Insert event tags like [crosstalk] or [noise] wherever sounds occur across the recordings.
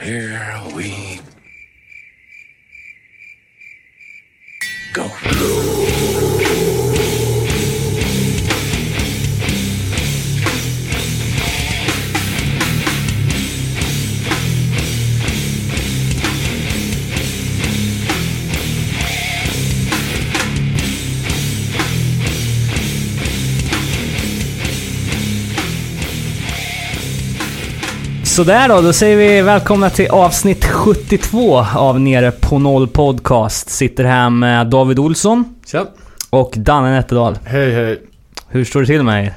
Here we go. Sådär då, då säger vi välkomna till avsnitt 72 av Nere på Noll Podcast. Sitter här med David Olsson Tja. och Danne Nätterdal. Hej hej. Hur står det till med er?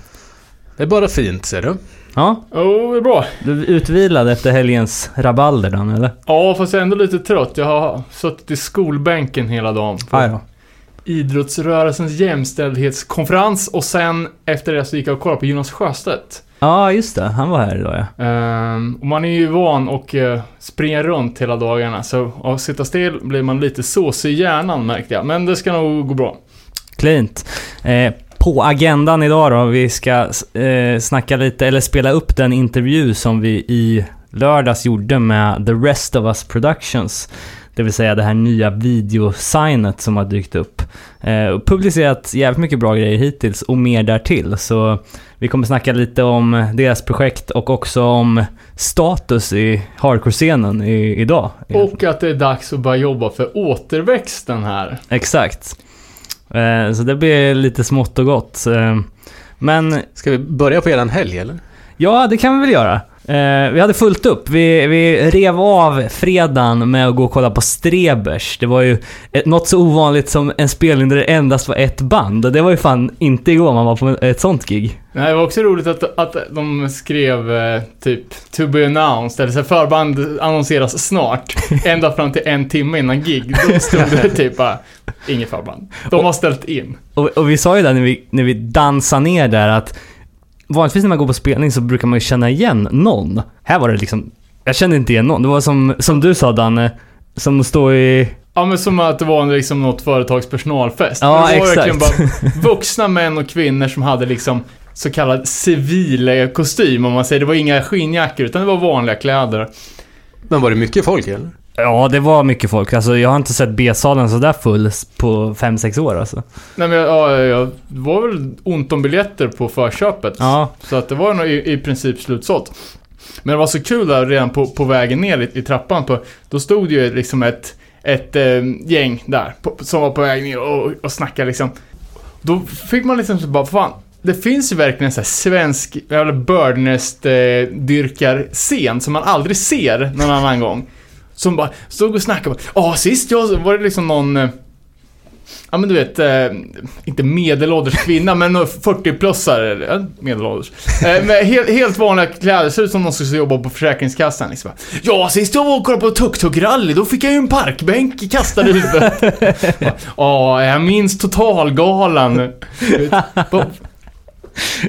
Det är bara fint ser du. Ja, Jo, det är bra. du är utvilad efter helgens rabalder Danne, eller? Ja, fast jag är ändå lite trött. Jag har suttit i skolbänken hela dagen. Aj då. Idrottsrörelsens jämställdhetskonferens och sen efter det så gick jag och kollade på Jonas Sjöstedt. Ja, just det. Han var här idag ja. Ehm, och man är ju van och uh, springa runt hela dagarna så av att sitta still blir man lite såsig i hjärnan märkte jag. Men det ska nog gå bra. Klint. Eh, på agendan idag då, vi ska eh, snacka lite, eller spela upp den intervju som vi i lördags gjorde med The Rest of Us Productions. Det vill säga det här nya videosignet som har dykt upp. Eh, och publicerat jävligt mycket bra grejer hittills och mer därtill. Så vi kommer snacka lite om deras projekt och också om status i hardcore-scenen i, idag. Och att det är dags att börja jobba för återväxten här. Exakt. Eh, så det blir lite smått och gott. Eh, men Ska vi börja på eran helg eller? ja, det kan vi väl göra. Eh, vi hade fullt upp. Vi, vi rev av fredagen med att gå och kolla på Strebers. Det var ju ett, något så ovanligt som en spelning där det endast var ett band. Och det var ju fan inte igår man var på ett sånt gig. Nej, det var också roligt att, att de skrev eh, typ To be announced, eller så förband annonseras snart. [laughs] ända fram till en timme innan gig. Då stod det [laughs] typ bara, inget förband. De har ställt in. Och, och vi sa ju där när vi, när vi dansade ner där att vanligtvis när man går på spelning så brukar man ju känna igen någon. Här var det liksom, jag kände inte igen någon. Det var som, som du sa Danne, som att stå i... Ja men som att det var liksom något företags personalfest. Ja, det var exakt. verkligen bara [laughs] vuxna män och kvinnor som hade liksom så kallad civil eh, kostym om man säger. Det var inga skinnjackor utan det var vanliga kläder. Men var det mycket folk eller? Ja, det var mycket folk. Alltså jag har inte sett B-salen så där full på 5-6 år alltså. Nej men ja, ja, det var väl ont om biljetter på förköpet. Ja, Så att det var nog i, i princip slutsålt. Men det var så kul där redan på, på vägen ner i, i trappan. På, då stod det ju liksom ett, ett eh, gäng där på, som var på väg ner och, och snackade liksom. Då fick man liksom så bara, fan. Det finns ju verkligen en sån här svensk jävla Birdnest-dyrkar-scen som man aldrig ser någon annan gång. Som bara stod och snackade. Ja, sist jag var det liksom någon... eh, Ja men du vet, eh, inte medelålders kvinna men 40-plussare, ja, medelålders. Eh, med helt, helt vanliga kläder, ser ut som någon som ska jobba på Försäkringskassan liksom. Ja, sist jag var och kollade på tuk-tuk-rally, då fick jag ju en parkbänk kastad i huvudet. [laughs] Ja, jag minns totalgalan. [laughs]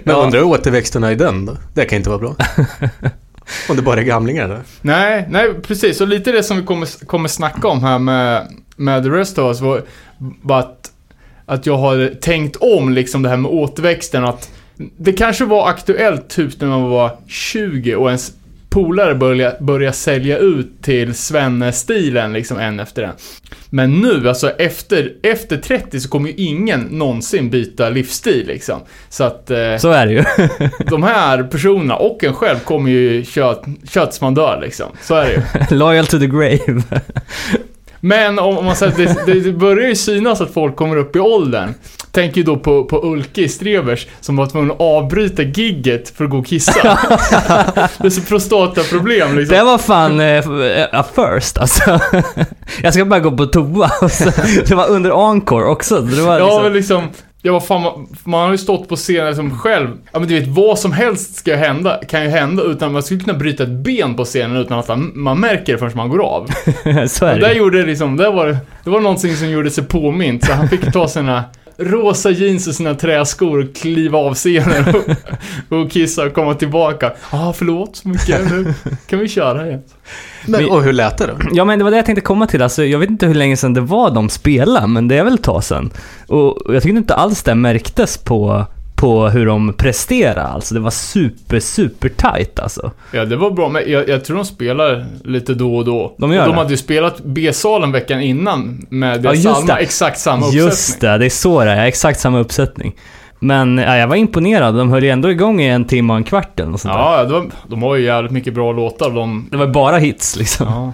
Men Ja. undrar är i den då? Det kan inte vara bra. [laughs] [laughs] Om det bara är gamlingar eller? Nej, nej precis. Och lite det som vi kommer, kommer snacka om här med, med The Rest of Us var bara att, att jag har tänkt om liksom det här med återväxten. Att det kanske var aktuellt typ när man var 20 och ens polare började börja sälja ut till Svenne-stilen liksom en efter en. Men nu, alltså efter, efter 30 så kommer ju ingen någonsin byta livsstil liksom. Så att eh, så är det ju. [laughs] de här personerna och en själv kommer ju kött, kött som man dör liksom. Så är det ju. [laughs] Loyal to the grave. Men om, man säger det, det börjar ju synas att folk kommer upp i åldern. Tänker ju då på, på Ulke i Strebers som var tvungen att avbryta gigget för att gå och kissa. [laughs] det är så prostataproblem liksom. Det var fan a first alltså. Jag ska bara gå på toa. Och så, det var under encore också. Det var Ja, liksom, men liksom... Ja, vad fan, man, man har ju stått på scenen som själv. Ja, men du vet, vad som helst ska hända, kan ju hända utan man skulle kunna bryta ett ben på scenen utan att man, märker det förrän man går av. [laughs] så är Och det där ju. gjorde det liksom, där var det, det var någonting som gjorde sig påmint, så han fick ta sina rosa jeans och sina träskor och kliva av scenen och, [laughs] och kissa och komma tillbaka. Ja, ah, förlåt så mycket, nu kan vi köra igen. Men, och hur lät det då? Ja men det var det jag tänkte komma till. Alltså, jag vet inte hur länge sedan det var de spelade, men det är väl ett tag sedan. Och och jag tyckte inte alls det märktes på, på hur de presterade alltså. Det var super, super tight alltså. Ja, det var bra, men jag, jag tror de spelar lite då och då. De gör och de det. hade ju spelat B-salen veckan innan med Ja, just Salma, det. exakt samma Just uppsättning. det, det är så det är. Exakt samma uppsättning. Men ja, jag var imponerad. De höll ju ändå igång i en timme och en kvart eller sånt. Ja, var, de har ju jävligt mycket bra låtar. De, Det var bara hits liksom. ja.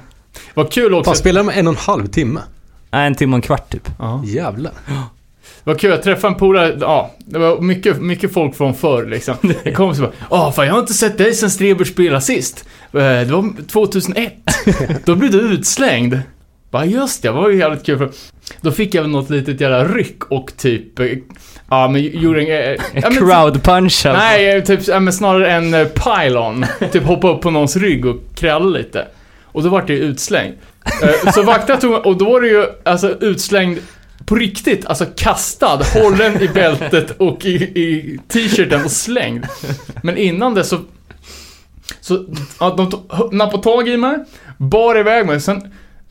Vad kul också. Fan, spelar de en och en halv timme? Nej, en timme och en kvart typ. Ja. Jävlar. Vad kul, jag träffade en polare, ja, det var mycket, mycket folk från förr liksom. [laughs] Jag kom och bara, åh fan jag har inte sett dig sen Streber spelade sist. Eh, Det var 2001. [laughs] Då blev du utslängd. Bara just det, var ju jävligt kul för då fick jag väl något litet jävla ryck och typ, eh, ja men gjorde en... eh, [laughs] ja, men- Crowd punch alltså. Nej, eh, typ, ja, men snarare en eh, pylon. typ hoppa upp på någons rygg och krälla lite. Och då vart det utslängd. Eh, så vakterna tog och då var det ju alltså utslängd på riktigt, alltså kastad, hållen i bältet och i, i t-shirten och slängd. Men innan det så... Så, ja, de nappade tag i mig, bar iväg mig, sen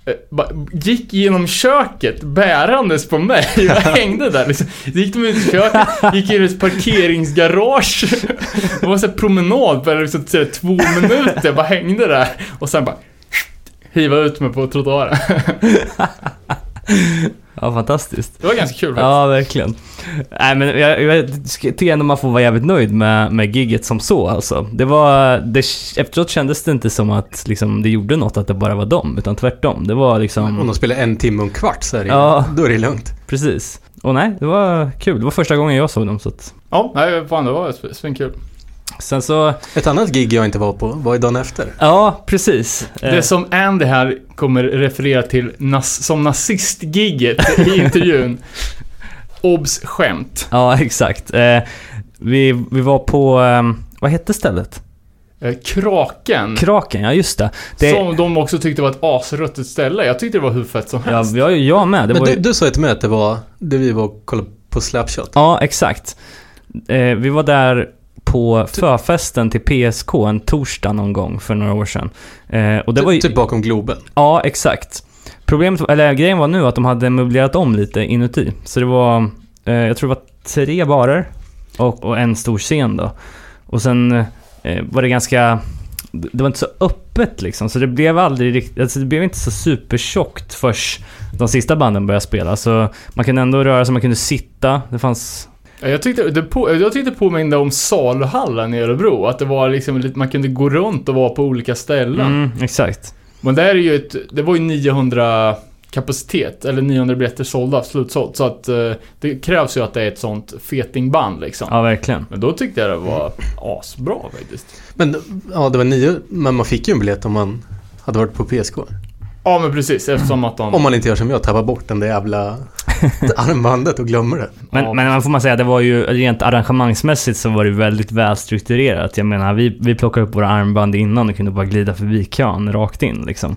eh, bara gick genom köket bärandes på mig. [laughs] Jag hängde där liksom. Så gick de ut i köket, gick in i ett parkeringsgarage. Det var så här promenad på liksom, så två minuter, jag bara hängde där. Och sen bara hiva ut mig på trottoaren. [laughs] Ja, fantastiskt. Det var ganska kul faktiskt. Ja, verkligen. Nej, men jag, jag tycker ändå man får vara jävligt nöjd med, med gigget som så alltså. Det var, det, efteråt kändes det inte som att liksom, det gjorde något att det bara var dem, utan tvärtom. Det var liksom, Om de spelar en timme och en kvart så är det, Ja. då är det lugnt. precis. Och nej, det var kul. Det var första gången jag såg dem så att... Ja, nej fan det var sv- svinkul. Sen så, Ett annat gig jag inte var på var ju dagen efter. ja precis. Eh, Det som Andy här kommer referera till nas- som nazistgigget i intervjun. [laughs] Obs! Skämt. Ja, exakt. Eh, vi, vi var på, eh, vad hette stället? Eh, Kraken. Kraken, ja just det. det Som de också tyckte var ett asruttet ställe. Jag tyckte det var hur fett som ja, helst. jag, jag med. Det Men var du, ju, du sa ju till mig att det var det vi var och kollade på Slapshot. Ja, exakt. Eh, vi var där på förfesten till PSK en torsdag någon gång för några år sedan. Eh, och det var ju... Typ bakom Globen. Ja, exakt. Problemet, eller grejen var nu att de hade möblerat om lite inuti. Så det var, eh, jag tror det var tre barer och, och en stor scen då. Och sen eh, var det ganska, det var inte så öppet liksom. Så det blev aldrig riktigt, alltså det blev inte så supertjockt först de sista banden började spela. Så man kunde ändå röra sig, man kunde sitta. Det fanns, Jag tyckte det, på, jag tyckte det påminde om saluhallen i Örebro. Att det var liksom lite, man kunde gå runt och vara på olika ställen. mm, exakt. Men där är ju ett, det var ju 900 kapacitet, eller 900 biljetter sålda, slutsålt. Så att eh, det krävs ju att det är ett sånt fetingband liksom. Ja, verkligen. Men då tyckte jag det var asbra faktiskt. Men ja, det var nio, men man fick ju en biljett om man hade varit på PSK. Ja men precis, eftersom att de... Om man inte gör som jag, tappar bort den där jävla [laughs] armbandet och glömmer det. Men, Ja. men man får man säga, det var ju rent arrangemangsmässigt så var det väldigt välstrukturerat. Jag menar, vi, vi plockade upp våra armband innan och kunde bara glida förbi kön rakt in liksom.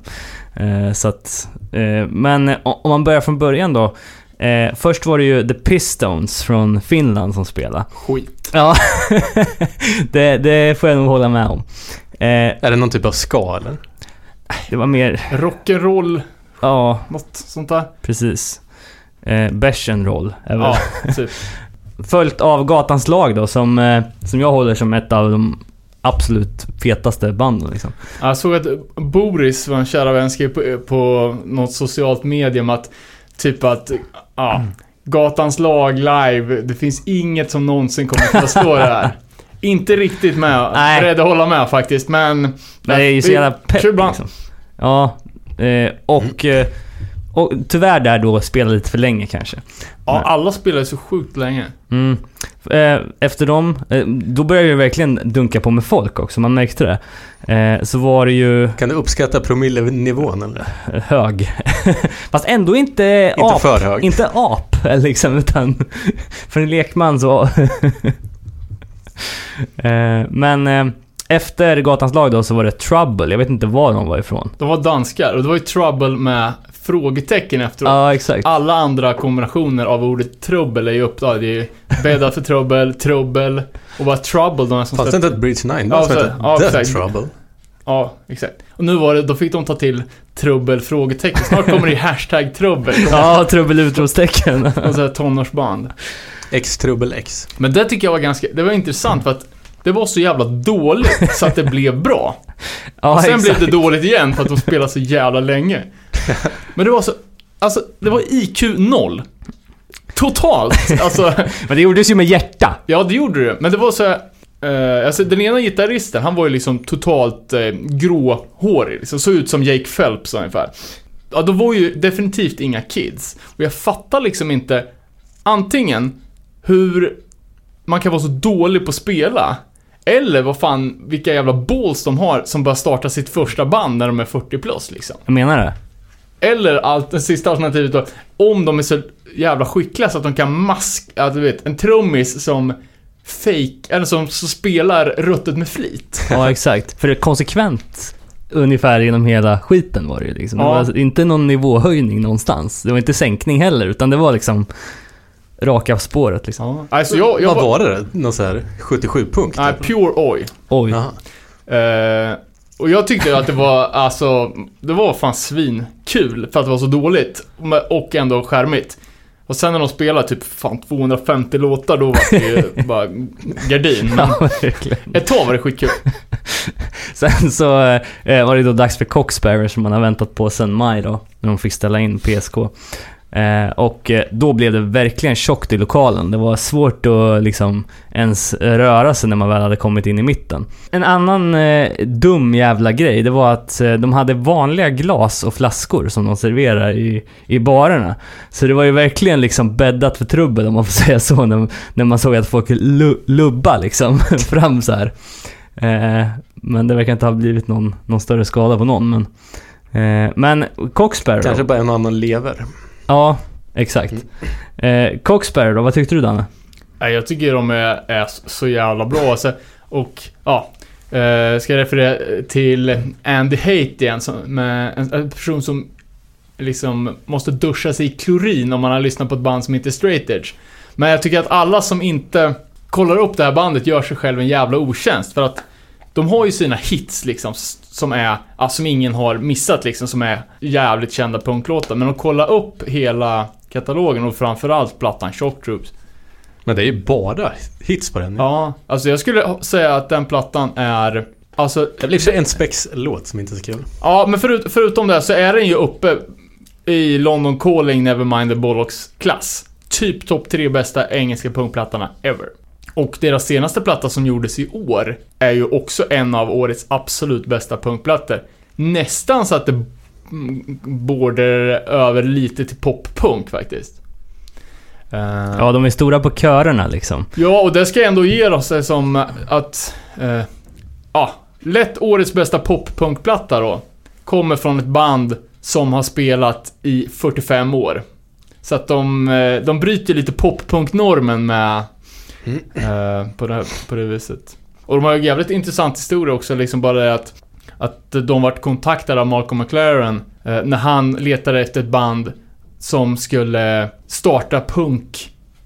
Eh, så att, eh, men o- om man börjar från början då. Eh, först var det ju The Pistons från Finland som spelade. Skit. Ja, [laughs] det, det får jag nog hålla med om. Eh, Är det någon typ av ska eller? Det var mer, Rock'n'roll, ja, något sånt där. precis. Eh, Bärs en roll. är väl- Ja, typ. Följt av Gatans lag då, som, eh, som jag håller som ett av de absolut fetaste banden liksom. Jag såg att Boris, vår kära vän, skrev på, på något socialt medium att typ att, ja, Gatans lag live, det finns inget som någonsin kommer kunna slå det här. [laughs] Inte riktigt med, beredd att hålla med faktiskt, men... Men det är ju så jävla pepp liksom. Ja, eh, och, eh, och tyvärr där då spela lite för länge kanske. Ja, alla spelar så sjukt länge. Mm. Eh, efter dem, då började det verkligen dunka på med folk också, man märkte det. Så var det ju Kan du uppskatta promillenivån eller? hög. [laughs] Fast ändå inte, Inte ap. för hög. Inte ap, [laughs] liksom, utan [laughs] för en lekman så... men efter Gatans lag då så var det Trouble, jag vet inte var de var ifrån. De var danskar och det var ju trouble med frågetecken efteråt. Ja, exakt. Alla andra kombinationer av ordet trubbel är ju upptagna. Det är ju bädda för trubbel, trubbel och bara trouble de som Fanns det inte ett Bridge 9 Ja, som hette ja, exakt. Trouble? Ja, exakt. Och nu var det, då fick de ta till trubbel, frågetecken. Snart kommer det ju hashtag trubbel. [laughs] Ja, trubbel utropstecken. Och så här tonårsband. X trubbel X. Men det tycker jag var ganska, det var intressant för att det var så jävla dåligt så att det blev bra. [laughs] Ja, Och sen exakt. blev det dåligt igen för att de spelade så jävla länge. [laughs] Men det var så, alltså det var IQ 0. Totalt. [laughs] Alltså, Men det gjordes ju med hjärta. ja det gjorde det. Men det var så här, eh, alltså den ena gitarristen, han var ju liksom totalt eh, gråhårig. Liksom, såg ut som Jake Phelps ungefär. Ja, då var ju definitivt inga kids. Och jag fattar liksom inte, antingen hur man kan vara så dålig på att spela. Eller vad fan, vilka jävla balls de har som bara startar sitt första band när de är 40 plus liksom. Jag menar det. Eller allt, det sista alternativet då, om de är så jävla skickliga så att de kan maska, du vet, en trummis som fake, eller som, som spelar ruttet med flit. Ja, [laughs] exakt. För det är konsekvent ungefär genom hela skiten var det ju liksom. Det Ja. var alltså inte någon nivåhöjning någonstans. Det var inte sänkning heller, utan det var liksom raka spåret liksom. Ja. Alltså jag, jag Vad var det? Någon sån här 77-punkt? Nej, Pure Oi. Oj. Jaha. Eh, och jag tyckte att det var, alltså, det var fan svinkul för att det var så dåligt. Och ändå skärmigt. Och sen när de spelade typ fan 250 låtar, då var det ju [laughs] bara gardin. Men Ja, verkligen. ett tag var det skitkul. [laughs] Sen så eh, var det då dags för Coxbearer som man har väntat på sedan maj då, när de fick ställa in PSK. Eh, och eh, då blev det verkligen tjockt i lokalen. Det var svårt att liksom ens röra sig när man väl hade kommit in i mitten. En annan eh, dum jävla grej, det var att eh, de hade vanliga glas och flaskor som de serverar i, i barerna. Så det var ju verkligen liksom bäddat för trubbel om man får [laughs] säga så, när, när man såg att folk lu, lubba liksom [laughs] fram så här. Eh, men det verkar inte ha blivit någon, någon större skada på någon. Men, eh, men Coxbearer Kanske bara en och annan lever. Ja, exakt. Eh, Coxbearer då, vad tyckte du Danne? Jag tycker de är, är så jävla bra. Alltså, och ja, eh, ska jag referera till Andy Hate igen, som, med en, en person som liksom måste duscha sig i klorin om man har lyssnat på ett band som inte är straight edge. Men jag tycker att alla som inte kollar upp det här bandet gör sig själv en jävla otjänst. För att de har ju sina hits liksom, som är, ja, som ingen har missat liksom, som är jävligt kända punklåtar. Men att kolla upp hela katalogen och framförallt plattan Shock Troops. Men det är ju bara hits på den. Ja, alltså jag skulle säga att den plattan är... Alltså, Det blir en Spex-låt som inte är så kul. ja men förut, förutom det så är den ju uppe i London Calling Nevermind the Bollocks-klass. Typ topp tre bästa engelska punkplattorna ever. Och deras senaste platta som gjordes i år är ju också en av årets absolut bästa punkplattor. Nästan så att det mm, border över lite till poppunk faktiskt. Eh, Ja, de är stora på körerna liksom. Ja, och det ska jag ändå ge oss som att... Eh, ja, lätt årets bästa poppunkplatta då. Kommer från ett band som har spelat i 45 år. Så att de, eh, de bryter lite poppunknormen med... Eh, på, det, här- på det viset. Och de har ju jävligt intressant historia också, liksom bara det att... Att de vart kontaktade av Malcolm McLaren eh, när han letade efter ett band som skulle starta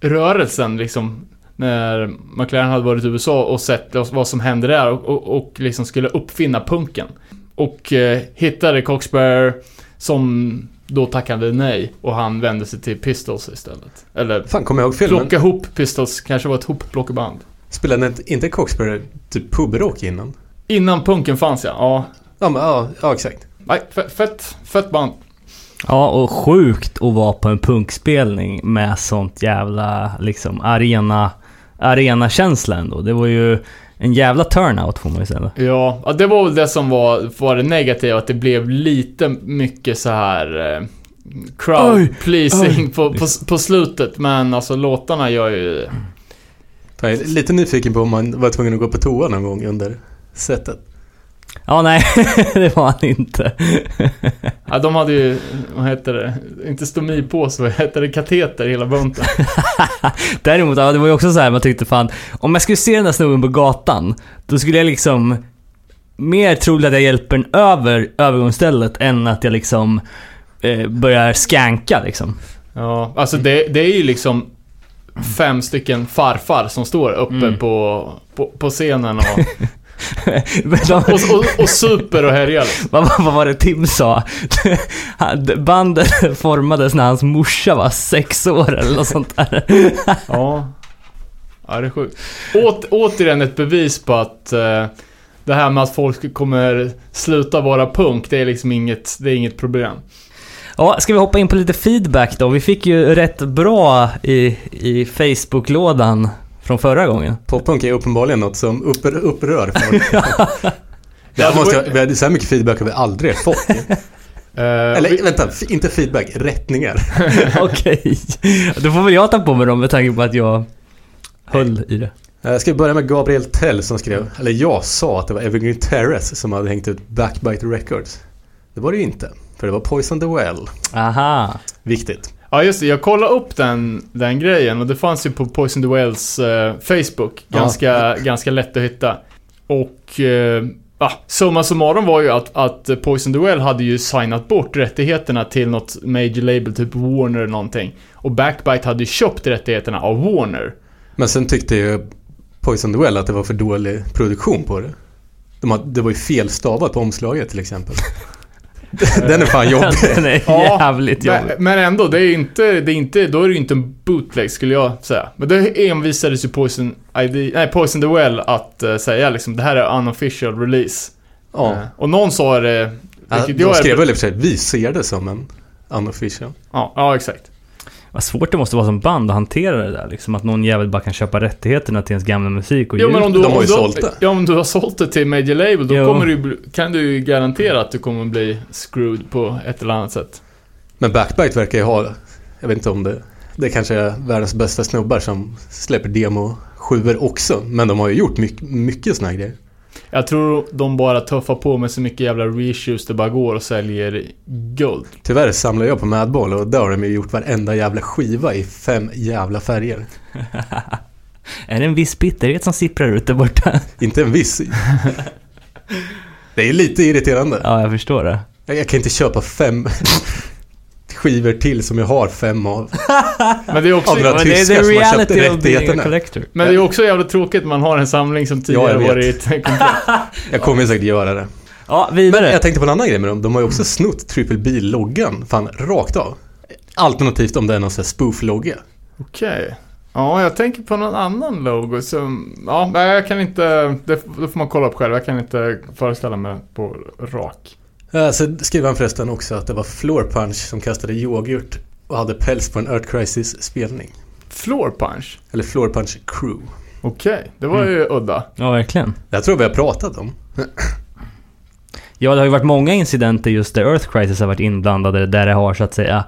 punkrörelsen liksom. När McLaren hade varit i USA och sett vad som hände där och, och, och liksom skulle uppfinna punken. Och eh, hittade Coxbear som då tackade nej och han vände sig till Pistols istället. Eller Fan, kommer jag ihåg filmen? plocka ihop Pistols, kanske var ett hopplockeband. Spelade inte- Coxbearer typ pubrock innan? Innan punken fanns ja, ja. Ja, men, ja, ja exakt. Nej, fett, fett, fett band. Ja, och sjukt att vara på en punkspelning med sånt jävla liksom arena, arena-känsla ändå. Det var ju en jävla turnout får man ju säga. Ja, det var väl det som var, var det negativa, att det blev lite mycket så här eh, crowd Oj, pleasing På, på, på slutet. Men alltså låtarna gör ju... Jag är lite nyfiken på om man var tvungen att gå på toa någon gång under setet. Ja, nej, [laughs] det var han inte. [laughs] Ja, de hade ju, vad heter det? Inte stomipåse, vad heter det? Kateter hela bunten. [laughs] Däremot, ja, det var ju också så här man tyckte fan, om jag skulle se den där snubben på gatan, då skulle jag liksom mer troligt att jag hjälper den över övergångsstället än att jag liksom eh, börjar skanka liksom. Ja, alltså det, det är ju liksom fem stycken farfar som står uppe Mm. på, på, på scenen och, de, och, och, och super och härjar. liksom. vad, vad var det Tim sa? Bandet formades när hans morsa var sex år eller något sånt där. Ja. Ja, det är sjukt. Åt, återigen ett bevis på att eh, det här med att folk kommer sluta vara punk, det är liksom inget, det är inget problem. Ja, ska vi hoppa in på lite feedback då? Vi fick ju rätt bra i, i Facebook-lådan från förra gången. Poppunk är uppenbarligen något som upprör, upprör folk. [laughs] det här det måste jag, vi hade så här mycket feedback har vi aldrig fått. [laughs] Eh, Eller vi, vänta, inte feedback, rättningar. [laughs] Okej. Då får väl jag ta på mig dem med tanke på att jag höll i det. Jag ska börja med Gabriel Tell som skrev, eller jag sa att det var Evergreen Terrace som hade hängt ut Backbite Records. Det var det ju inte, för det var Poison the Well. Aha. Viktigt. Ja, just det. Jag kollade upp den, den grejen och det fanns ju på Poison the Wells eh, Facebook. Ja. Ganska, ganska lätt att hitta. Och... Eh, ah, summa summarum var ju att, att Poison the Well hade ju signat bort rättigheterna till något major label, typ Warner eller någonting. Och Backbite hade ju köpt rättigheterna av Warner. Men sen tyckte ju Poison the Well att det var för dålig produktion på det. De har, det var ju felstavat på omslaget till exempel. [laughs] Den är fan jobbig. [laughs] Den är Ja, jävligt jobbig. Men, ändå, det är inte, det är inte, då är det ju inte en bootleg skulle jag säga. Men det envisades ju Poison, ID, nej, Poison the Well att eh, säga liksom, det här är unofficial release. Ja. Eh, och någon sa det, Ja, de skrev väl i och för sig, vi ser det som en unofficial. Ja, ja, exakt. Vad svårt det måste vara som band att hantera det där. Liksom att någon jävel bara kan köpa rättigheterna till ens gamla musik och Jo men om du, De har ju sålt det. Ja, om du har sålt det till Major Label, då Jo. kommer du, kan du ju garantera att du kommer bli screwed på ett eller annat sätt. Men Backbite verkar ju ha, jag vet inte om det, det kanske är världens bästa snubbar som släpper demo 7 också. Men de har ju gjort mycket, mycket såna här grejer. Jag tror de bara tuffar på med så mycket jävla reissues det bara går och säljer guld. Tyvärr samlar jag på Madball och där har de ju gjort varenda jävla skiva i fem jävla färger. [laughs] Är det en viss bitterhet som sipprar ut där borta? [laughs] Inte en viss. [laughs] Det är lite irriterande. Ja, jag förstår det. Jag jag kan inte köpa fem skivor till som jag har fem av. [laughs] Men det är också, Av några Men det är tyskar som har köpt rättigheterna. collector. men det är också jävligt tråkigt att man har en samling som Ja, tidigare jag vet. varit komplett. [laughs] Jag kommer säkert göra det. Ja, vidare. Men jag tänkte på en annan grej med dem. De har ju också snott Triple B-loggan, fan rakt av. Alternativt om det är någon sån här spoof-logga. Okej. Ja, jag tänker på någon annan logo som... Ja, jag kan inte... Det, det får man kolla upp själv. Jag kan inte föreställa mig på rak. Eh, Så skrev han förresten också att det var Floor Punch som kastade yoghurt och hade päls på en Earth Crisis-spelning. Floor punch. Eller Floor Punch Crew. Okej, det var ju udda. Ja, verkligen. Det här tror jag vi har pratat om. Ja, det har ju varit många incidenter just där Earth Crisis har varit inblandade, där det har så att säga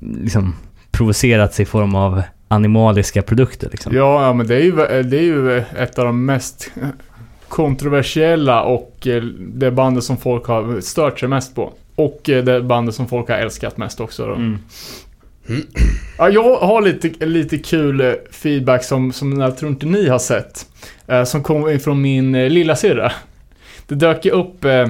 liksom provocerats i form av animaliska produkter liksom. Ja, ja, men det är, ju, det är ju ett av de mest kontroversiella och eh, det bandet som folk har stört sig mest på. Och eh, det bandet som folk har älskat mest också då. Mm. [clears throat] Ja, jag har lite, lite kul eh, feedback som, som jag tror inte ni har sett. Som kom ifrån min eh, lilla syrra. Det dök ju upp eh,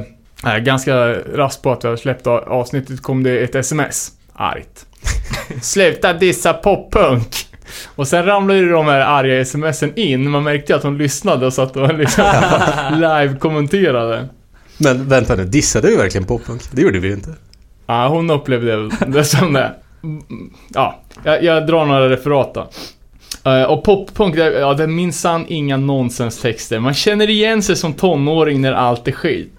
ganska raskt på att jag släppte avsnittet kom det ett sms. Argt. [laughs] Sluta dissa poppunk. Och sen ramlade ju de här arga smsen in. Man märkte ju att hon lyssnade och satt och [laughs] liksom [laughs] live-kommenterade. Men vänta nu, dissade vi verkligen poppunk? Det gjorde vi ju inte. Ja, hon upplevde det som det. Ja, jag, jag drar några referat då. Eh, och poppunk, det- ja det är minsann inga nonsenstexter. Man känner igen sig som tonåring när allt är skit.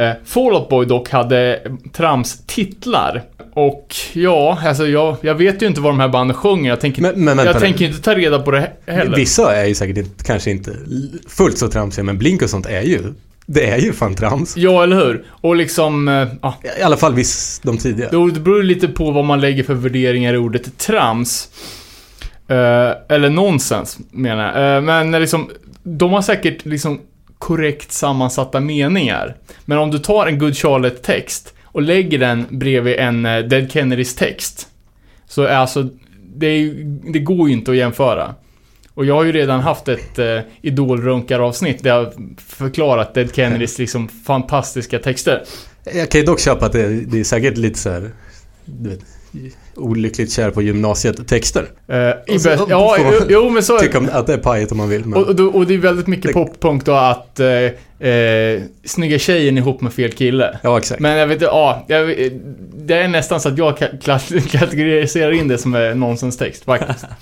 Uh, Fall Out Boy dock hade trams titlar. Och ja, alltså jag, jag vet ju inte vad de här banden sjunger. Jag tänker, Men, men jag tänker inte ta reda på det he- heller. Vissa är ju säkert inte, kanske inte fullt så tramsiga, men Blink och sånt är ju, det är ju fan trams. Ja, eller hur? Och liksom, eh, ja, I alla fall viss, de tidiga. Det det beror lite på vad man lägger för värderingar i ordet trams. Eh, eller nonsens, menar jag. Eh, men liksom, de har säkert liksom korrekt sammansatta meningar. Men om du tar en Good Charlotte-text och lägger den bredvid en eh, Dead Kennedys text. Så är alltså, det, är, det går ju inte att jämföra. Och jag har ju redan haft ett eh, idolrunkar-avsnitt där jag förklarat Dead Kennedys [laughs] liksom fantastiska texter. Jag kan ju dock köpa att det, det är säkert lite så här, du vet, olyckligt kär på gymnasiet texter. Eh, i Och så- bäst- ja, jo, jo, men så... Tycka om att det är pajigt om man vill. Men... Och, och, och det är väldigt mycket Det- poppunk då att eh, eh, snygga tjejen ihop med fel kille. ja, exakt. Men jag vet inte, ja, jag, det är nästan så att jag [laughs] kategoriserar in det som är nonsenstext faktiskt. [laughs]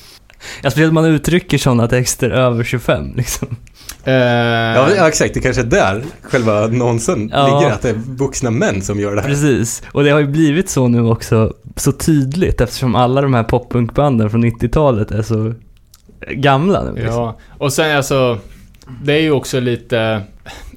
Ja, speciellt man uttrycker sådana texter över 25 liksom. Eh, Ja, ja, exakt. Det kanske är där själva nonsen Ja. ligger. Att det är vuxna män som gör det här. Precis. Och det har ju blivit så nu också, så tydligt eftersom alla de här poppunkbanden från 90-talet är så gamla nu. Liksom. Ja, och sen alltså, det är ju också lite,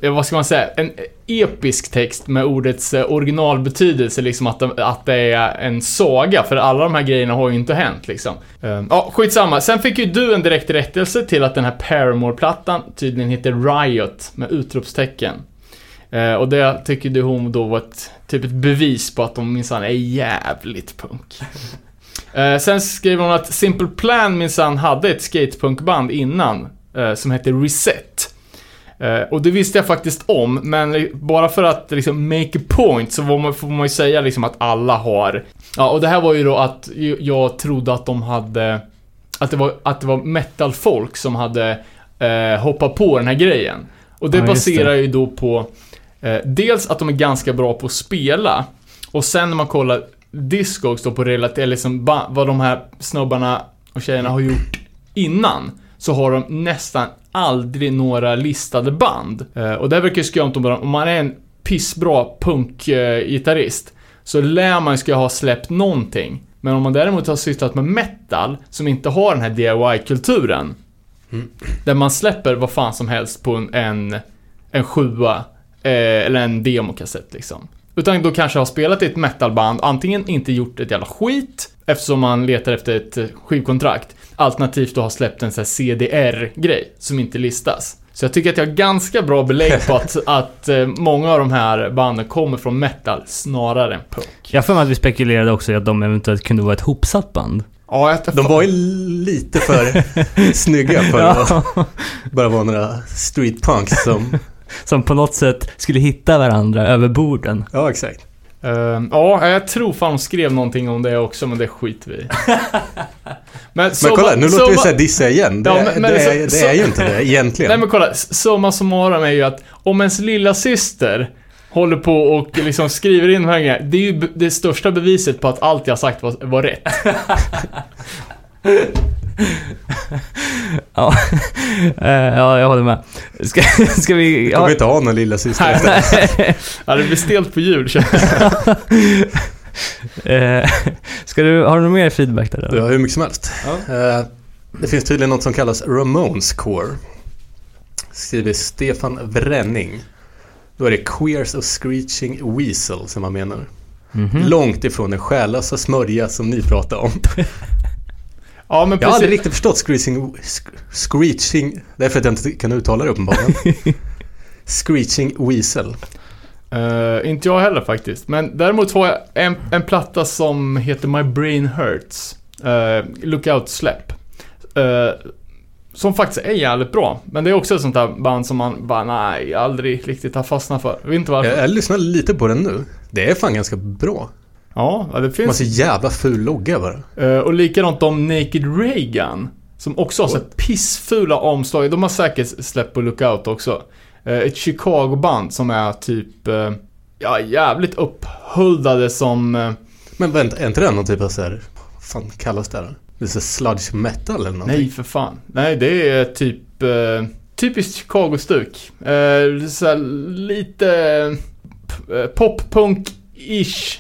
vad ska man säga, en episk text med ordets eh, originalbetydelse, liksom att, de- att det är en saga, för alla de här grejerna har ju inte hänt liksom. Eh, Ja, skitsamma. Sen fick ju du en direkt rättelse till att den här Paramore-plattan tydligen heter Riot, med utropstecken. Eh, och det tycker du hon då var ett, typ ett bevis på att de minsann är jävligt punk. [laughs] Eh, sen skriver hon att Simple Plan minsann hade ett skatepunkband innan, eh, som hette Reset. Eh, och det visste jag faktiskt om, men bara för att liksom make a point så får man, får man ju säga liksom att alla har. Ja, och det här var ju då att jag trodde att de hade, att det var, att det var metalfolk som hade eh, hoppat på den här grejen. Och det Ja, just det. baserar ju då på eh, dels att de är ganska bra på att spela, och sen när man kollar Discogs då på relativt, liksom vad de här snubbarna och tjejerna har gjort innan, så har de nästan aldrig några listade band. Eh, och det verkar ju skumt om om man är en pissbra punkgitarrist, så lär man ska ha släppt någonting. Men om man däremot har sysslat med metal, som inte har den här DIY-kulturen, där man släpper vad fan som helst på en, en, en sjua, eh, eller en demokassett liksom. Utan då kanske har spelat i ett metalband, antingen inte gjort ett jävla skit, eftersom man letar efter ett skivkontrakt, alternativt då har släppt en sån här CDR-grej, som inte listas. Så jag tycker att jag har ganska bra belägg på att, [laughs] att eh, många av de här banden kommer från metal snarare än punk. Jag för mig att vi spekulerade också i att de eventuellt kunde vara ett hopsatt band. Ja, jag De var ju lite för [laughs] snygga för [laughs] att Ja, bara vara några street punks som... som på något sätt skulle hitta varandra över borden. Ja, exakt. Ehm, ja, jag tror fan de skrev någonting om det också, men det skiter vi. [laughs] Men, Men kolla, nu låter vi såhär dissa igen. Det, Ja, men- men det, så- är, det så- är ju inte det egentligen. Nej men kolla, summa summarum är ju att om ens lilla syster håller på och liksom skriver in de här grejerna, det är ju det största beviset på att allt jag sagt var, var rätt. [laughs] [laughs] Ja, Eh, ja jag håller med. Ska, ska vi... Du Ja, kommer inte ha någon lilla syster. [laughs] Ja, det blir stelt på jul jag. [laughs] Eh, ska du, har du någon mer feedback där? Eller? har hur mycket som helst. Eh, Det finns tydligen något som kallas Ramones Core. Skriver Stefan Vränning. Då är det Queers of Screeching Weasel som man menar. Mhm. Långt ifrån den själlösa smörja som ni pratar om. Ja men Jag har aldrig riktigt förstått screeching, screeching, det är för att jag inte kan uttala det uppenbarligen. [laughs] screeching Weasel. Eh, inte jag heller faktiskt. Men däremot har jag en, en platta som heter My Brain Hurts. Uh, Lookout Släpp. Eh, som faktiskt är jävligt bra. Men det är också ett sånt där band som man bara, nej, aldrig riktigt har fastnat för. Jag vet inte varför. Jag, jag lyssnar lite på den nu. Det är fan ganska bra. Ja, det finns. så jävla ful logga bara. Eh, och likadant de Naked Reagan. Som också har så här pissfula omslag. De har säkert släppt på Lookout också. Eh, ett Chicago-band som är typ, eh, ja, jävligt upphuldade som... Men vänta, är inte det någon typ av så här, vad fan kallas det här? Det är så sludge metal eller någonting? Nej, för fan. Nej, det är typ... Eh, typiskt Chicago-stuk. Eh, lite... Eh, Pop-punk-ish.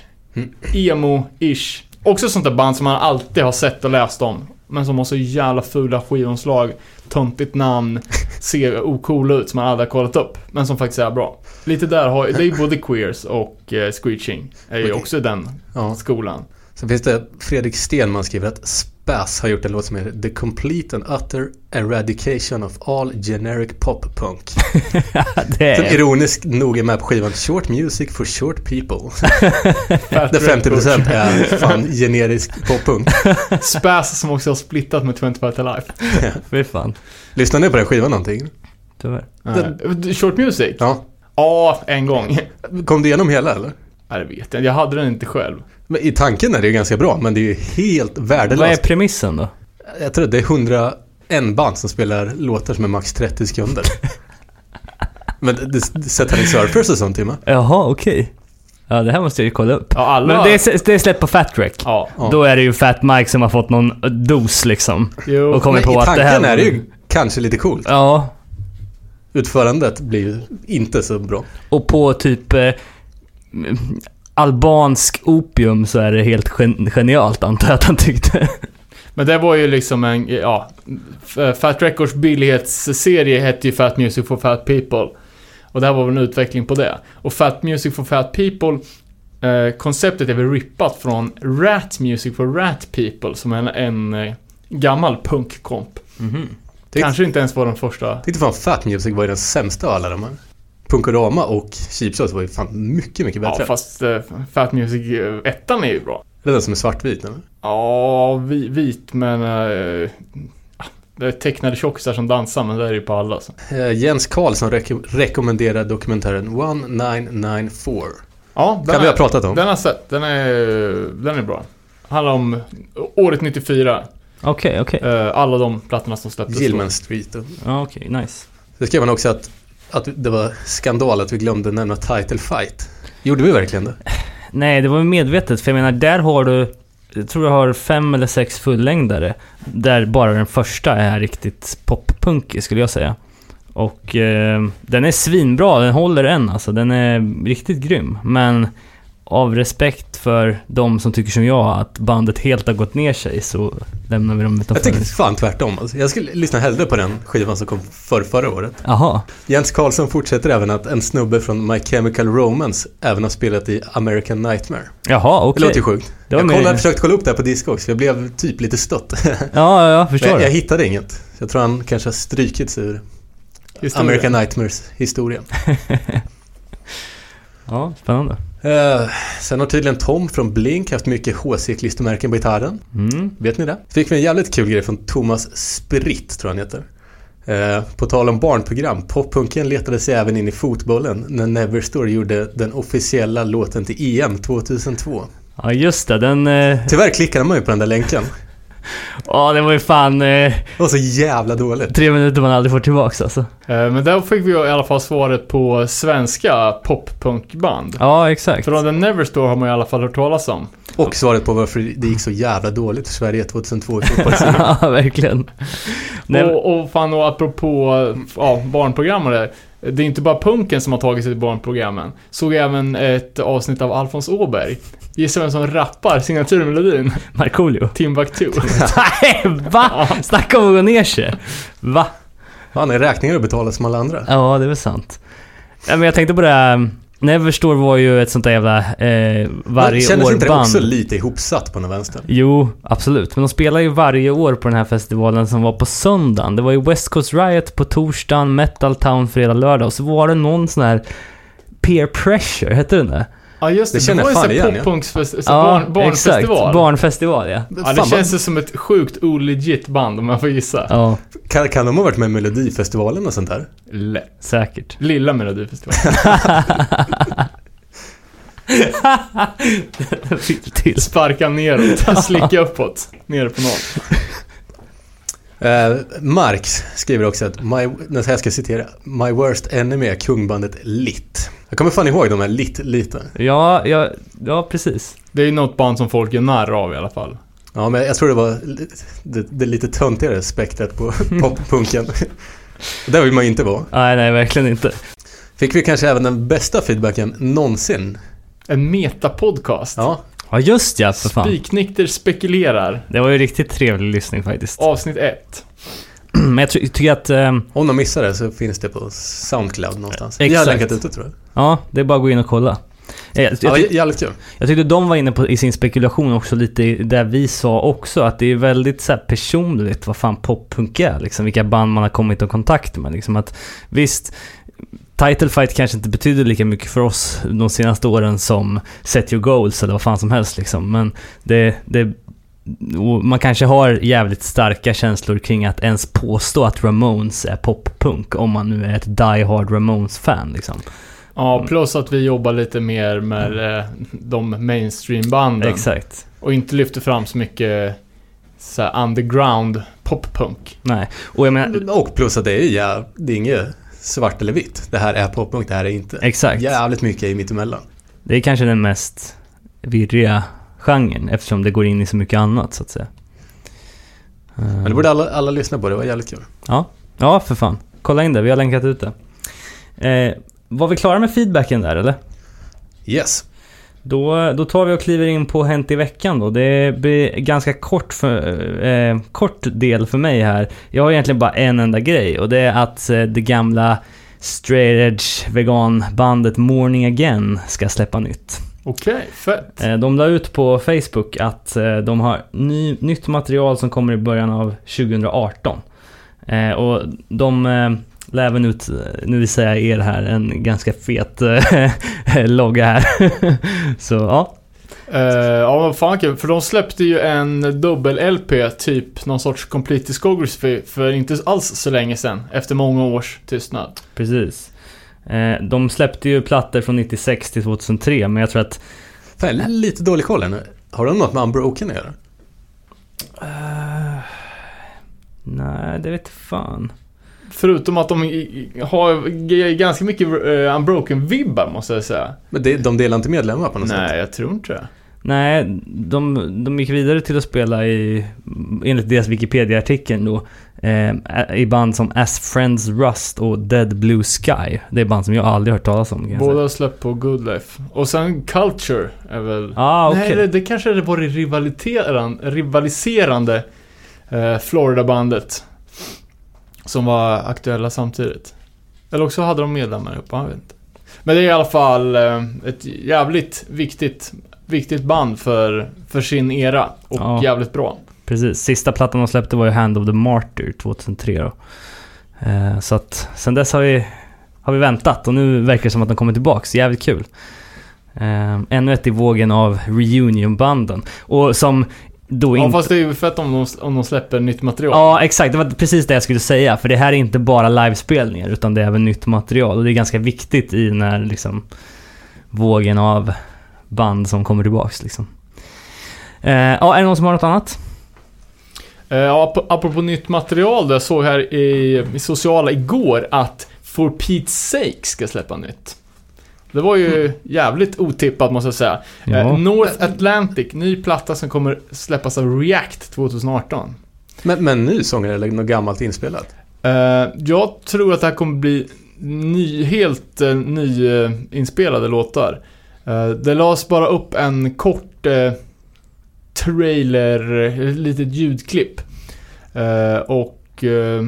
Emo-ish. Också sånt där band som man alltid har sett och läst om. Men som har så jävla fula skivomslag, töntigt namn, [laughs] ser ocool ut som man aldrig har kollat upp. Men som faktiskt är bra. Lite där har det är ju både Queers och eh, Screeching. Är ju Okej. också den Ja. skolan. Sen finns det Fredrik Stenman skriver att Spass har gjort en låt som heter The Complete and Utter Eradication of All Generic Pop Punk. [laughs] det Som är... ironiskt nog är med på skivan Short Music for Short People. [laughs] Där Red 50% är fan generisk poppunk. [laughs] Spass som också har splittat med 25 to Life. Fy fan. Lyssnar ni på den skivan någonting? Tyvärr. Uh, short Music? Ja. Ja, en gång. Kom du igenom hela eller? Nej, det vet jag Jag hade den inte själv. Men I tanken är det ju ganska bra, men det är ju helt Vad är värdelöst. premissen då? Jag tror att det är 101 band som spelar låtar som är max 30 sekunder. [laughs] men det, det, Satanic Surfers och sånt Timma. Jaha, okej. Ja, det här måste jag ju kolla upp. Ja, alla... Men det är, det är släppt på Fat Wreck. Ja. Då är det ju Fat Mike som har fått någon dos liksom. Jo. Och kommer Men på i att det tanken här... är det ju kanske lite coolt. Ja, Utförandet blir ju inte så bra. och på typ eh, albansk opium så är det helt gen- genialt antar jag att han tyckte. Men det var ju liksom en, ja... Fat Records billighetsserie hette ju Fat Music for Fat People. Och det här var väl en utveckling på det. Och Fat Music for Fat People, eh, konceptet är väl rippat från Rat Music for Rat People, som är en, en eh, gammal punkkomp. Det- Kanske inte ens var den första. Tyckte fan Fat Music var ju den sämsta av alla de här. Punkorama och Cheap Shots var ju fan mycket, mycket bättre. Ja, fast eh, Fat Music eh, ettan är ju bra. Det är den som är svartvit eller? Ja, vi, vit men... eh, ah, det är tecknade tjockisar som dansar, men det är ju på alla. Så. Eh, Jens Karlsson rek- rekommenderar dokumentären 1994. Ja, Kan vi ha pratat om? Den har jag sett. Den är, den är bra. Handlar om året 94. Okej, okej. eh, alla de plattorna som släpptes. Gilman Street. Ja, okej, nice. Så skrev han också att, att det var skandal att vi glömde nämna Title Fight. Gjorde vi verkligen det? [laughs] Nej, det var medvetet. För jag menar, där har du... Jag tror jag har fem eller sex fullängdare. Där bara den första är riktigt poppunkig, skulle jag säga. Och eh, den är svinbra, den håller än alltså. Den är riktigt grym. Men av respekt för de som tycker som jag, att bandet helt har gått ner sig, så lämnar vi dem Jag utanför. tycker fan tvärtom. Alltså. Jag skulle lyssna hellre på den skivan som kom för förra året. Jaha. Jens Karlsson fortsätter även att en snubbe från My Chemical Romance även har spelat i American Nightmare. Jaha, Det okej. låter ju sjukt. Det Jag med- kollade, försökte kolla upp det här på Discogs, för jag blev typ lite stött. [laughs] Ja, ja, jag förstår. jag, jag det. hittade inget. Jag tror han kanske har strykits ur Historia. American Nightmares historia. [laughs] Ja, spännande. Eh, sen har tydligen Tom från Blink haft mycket HC-klistermärken på gitarren. Mm. Vet ni det? Fick vi en jävligt kul grej från Thomas Spritt, tror jag han heter. Eh, på tal om barnprogram, poppunken letade sig även in i fotbollen när Neverstore gjorde den officiella låten till EM 2002. Ja, just det. Den... eh, Tyvärr klickade man ju på den där länken. Ja, det var ju fan eh, Det var så jävla dåligt. tre minuter man aldrig får tillbaks alltså. Eh, Men där fick vi i alla fall svaret på svenska poppunkband. Ja, exakt. Från den Neverstore har man i alla fall hört talas om. Och svaret på varför det gick så jävla dåligt för Sverige 2002 i fotbolls [laughs] ja, verkligen. Nej, Och, och fan och apropå ja, barnprogram och det. Det är inte bara punken som har tagit sig till barnprogrammen. Såg även ett avsnitt av Alfons Åberg. Gissa vem som rappar signaturmelodin? Markoolio. Timbuktu. [laughs] Nej, va? Snacka om att gå ner sig. Va? Han är räkningar att betala som alla andra. Ja, det är väl sant. Ja, men jag tänkte på det här. Neverstore var ju ett sånt där jävla eh, varje Kändes inte det år-band. också lite ihopsatt på den vänster? Jo, absolut. Men de spelar ju varje år på den här festivalen som var på söndagen. Det var ju West Coast Riot på torsdagen, Metal Town fredag, lördag och så var det någon sån här Peer Pressure, hette den det? Ja just det, Det det, var jag ju fan en sån ja. barn, barnfestival. exakt. Barnfestival, ja. Ja, Fan, det vad- känns ju som ett sjukt olegit band om man får gissa. Ja, kan, kan de ha varit med i Melodifestivalen och sånt där? Lätt. säkert. Lilla Melodifestivalen. Till. [laughs] [laughs] Sparka neråt, slicka uppåt. Ner på noll. Eh, Marx skriver också att my, jag ska citera My worst enemy är kungbandet Lit. Jag kommer fan ihåg de här Lit lite. Ja, ja, ja, precis. Det är ju något band som folk är narr av i alla fall. Ja, men jag tror det var det, det lite töntigare spektrat på [laughs] poppunken. Där vill man ju inte vara. Nej, nej, verkligen inte. Fick vi kanske även den bästa feedbacken någonsin. En metapodcast. Ja, Ja, just ja, för fan. Spiknykter spekulerar. Det var ju riktigt trevlig lyssning faktiskt. Avsnitt 1. [clears throat] Men jag ty- tycker att... ehm, om de missar det så finns det på Soundcloud någonstans. Vi har Exakt. länkat ute tror jag. ja, det är bara att gå in och kolla. Eh, Jag, Ja, jag, jävligt kul. jag tyckte de var inne på i sin spekulation också lite där vi sa också att det är väldigt så här personligt vad fan poppunk är liksom. Vilka band man har kommit i kontakt med liksom. Att visst, Title Fight kanske inte betyder lika mycket för oss de senaste åren som Set Your Goals eller vad fan som helst liksom. Men det, det man kanske har jävligt starka känslor kring att ens påstå att Ramones är poppunk om man nu är ett Die Hard Ramones-fan liksom. Ja, plus att vi jobbar lite mer med eh, de mainstream-banden. Exakt. Och inte lyfter fram så mycket så här, underground poppunk. Nej, och jag menar... Och plus att det är, ja, det är inget svart eller vitt. Det här är poppunk, det här är inte. Exakt. Jävligt mycket i mittemellan. Det är kanske den mest virriga genren eftersom det går in i så mycket annat så att säga. Men det borde alla, alla lyssna på, det var jävligt kul. Ja, ja för fan. Kolla in det, vi har länkat ut det. Eh, var vi klara med feedbacken där eller? Yes. Då, då tar vi och kliver in på Hänt i veckan då. Det blir ganska kort, för, eh, kort del för mig här. Jag har egentligen bara en enda grej och det är att eh, det gamla straight edge veganbandet Morning Again ska släppa nytt. Okej, fett. Eh, de la ut på Facebook att eh, de har ny, nytt material som kommer i början av 2018. Eh, och de lär även ut, nu vill säga er här, en ganska fet [laughs] logga här. [laughs] Så ja, Eh, ja, vad fan kul. För de släppte ju en dubbel-LP, typ någon sorts Complete Discography, för inte alls så länge sedan. Efter många års tystnad. precis. Eh, de släppte ju plattor från 96 till 2003, men jag tror att... Fan, jag lite dålig koll här nu. Har de något med Unbroken att göra? eh, nej, det vet fan. Förutom att de har ganska mycket uh, Unbroken-vibbar, måste jag säga. Men det, de delar inte medlemmar på något sätt? Nej, jag tror inte det. Nej, de, de gick vidare till att spela i, enligt deras Wikipedia-artikeln då, eh, i band som As Friends Rust och Dead Blue Sky. Det är band som jag aldrig hört talas om. Båda har släppt på Good Life. Och sen Culture är väl... Ah, okej. Nej, det, det kanske var det rivaliteran, rivaliserande eh, Florida-bandet. Som var aktuella samtidigt. Eller också hade de medlemmar ihop, jag vet inte. Men det är i alla fall eh, ett jävligt viktigt, viktigt band för, för sin era. Och Ja. jävligt bra. Precis. Sista plattan de släppte var ju Hand of the Martyr 2003 då. Eh, så att sen dess har vi, har vi väntat och nu verkar det som att de kommer tillbaks. Jävligt kul. Eh, ännu ett i vågen av reunionbanden. Och som då Ja, inte... fast det är ju fett om de, om de släpper nytt material. Ja, exakt. Det var precis det jag skulle säga. För det här är inte bara livespelningar, utan det är även nytt material. Och det är ganska viktigt i den här liksom, vågen av band som kommer tillbaks. Liksom. Eh, ja, är det någon som har något annat? Eh, Ja, ap- apropå nytt material, då, jag såg här i, i sociala igår att For Pete's Sake ska släppa nytt. Det var ju jävligt otippat måste jag säga. Ja. Eh, North Atlantic, ny platta som kommer släppas av React 2018. Men, men ny sångare eller något gammalt inspelat? Eh, jag tror att det här kommer bli ny, helt uh, nyinspelade låtar. Det lades bara upp en kort trailer, ett litet ljudklipp. Eh, och eh,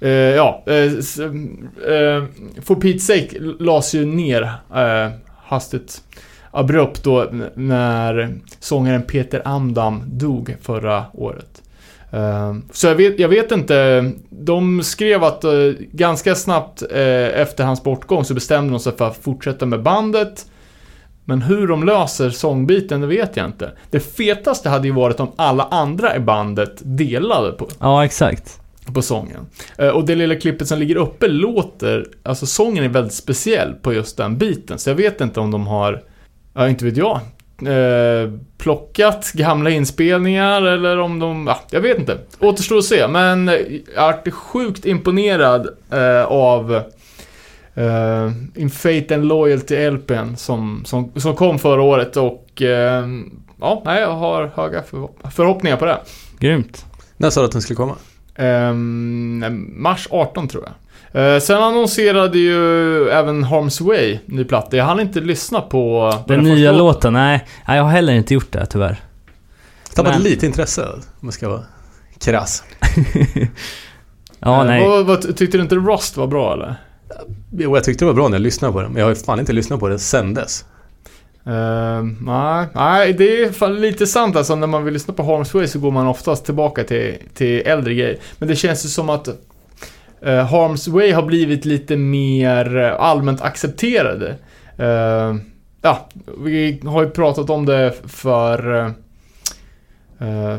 eh, ja, eh, eh, For Pete's Sake lades ju ner eh, hastigt abrupt då när sångaren Peter Amdam dog förra året. Så jag vet, jag vet inte. De skrev att ganska snabbt efter hans bortgång så bestämde de sig för att fortsätta med bandet. Men hur de löser sångbiten, det vet jag inte. Det fetaste hade ju varit om alla andra i bandet delade på, Ja, exakt. på sången. Eh, Och det lilla klippet som ligger uppe låter, alltså sången är väldigt speciell på just den biten. Så jag vet inte om de har, ja inte vet jag, eh, plockat gamla inspelningar eller om de, ja, jag vet inte. Återstår att se, men jag är sjukt imponerad eh, av eh, In Fate and Loyalty LPn som, som, som kom förra året och eh, ja, nej, jag har höga förhopp- förhoppningar på det. Grymt. När sa du att den skulle komma? Ehm, mars 18 tror jag. Eh, sen annonserade ju även Harm's Way ny platta. Jag hann inte lyssna på Den första nya låten, nej. nej. Jag har heller inte gjort det tyvärr. Tappat Men- lite intresse om man ska vara krass. [laughs] Ja, Eh, nej. Vad, vad, tyckte du inte Rust var bra eller? Jo, jag tyckte det var bra när jag lyssnade på den, men jag har ju fan inte lyssnat på den sen dess. Uh, nej, nej, det är fan lite sant alltså. När man vill lyssna på Harm's Way så går man oftast tillbaka till, till äldre grejer. Men det känns ju som att uh, Harm's Way har blivit lite mer eh, allmänt accepterade. Uh, ja, vi har ju pratat om det för uh,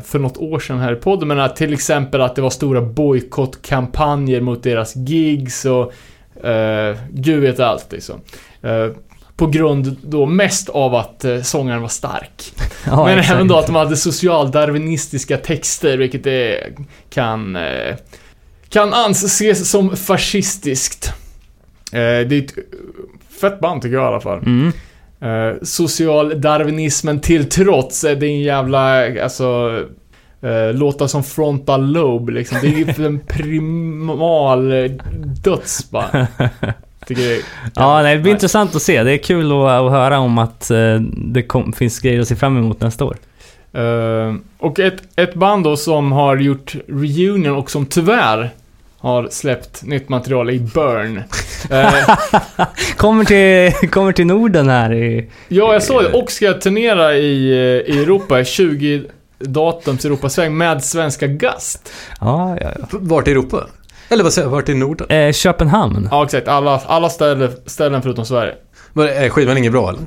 för något år sedan här i podden, men att till exempel att det var stora bojkottkampanjer mot deras gigs och uh, gud vet allt liksom. Eh, på grund då mest av att uh, sångaren var stark. [laughs] Ja, Men exakt. även då att de hade socialdarwinistiska texter, vilket det kan, eh, kan anses som fascistiskt. Eh, det är ett fett band tycker jag i alla fall. Mm. Eh, socialdarwinismen till trots är det en jävla, alltså... Uh, låta som frontal lobe liksom. Det är ju en primal eh, döds bara. [laughs] Tycker det är, Ja, nej, det blir nice. intressant att se. Det är kul att, att höra om att eh, det kom, finns grejer att se fram emot nästa år. Eh, och ett, ett band då som har gjort reunion och som tyvärr har släppt nytt material i Burn. [laughs] Eh, Kommer till, [laughs] kommer till Norden här i... ja, jag såg det. Och ska turnera i, eh, i Europa, 20 datums Europasväng med svenska Gast. Ja, ja, ja. Vart i Europa? Eller vad säger jag, vart i Norden? Eh, Köpenhamn. Ja, exakt. Alla, alla ställen, ställen förutom Sverige. Var, är skivan ingen bra eller?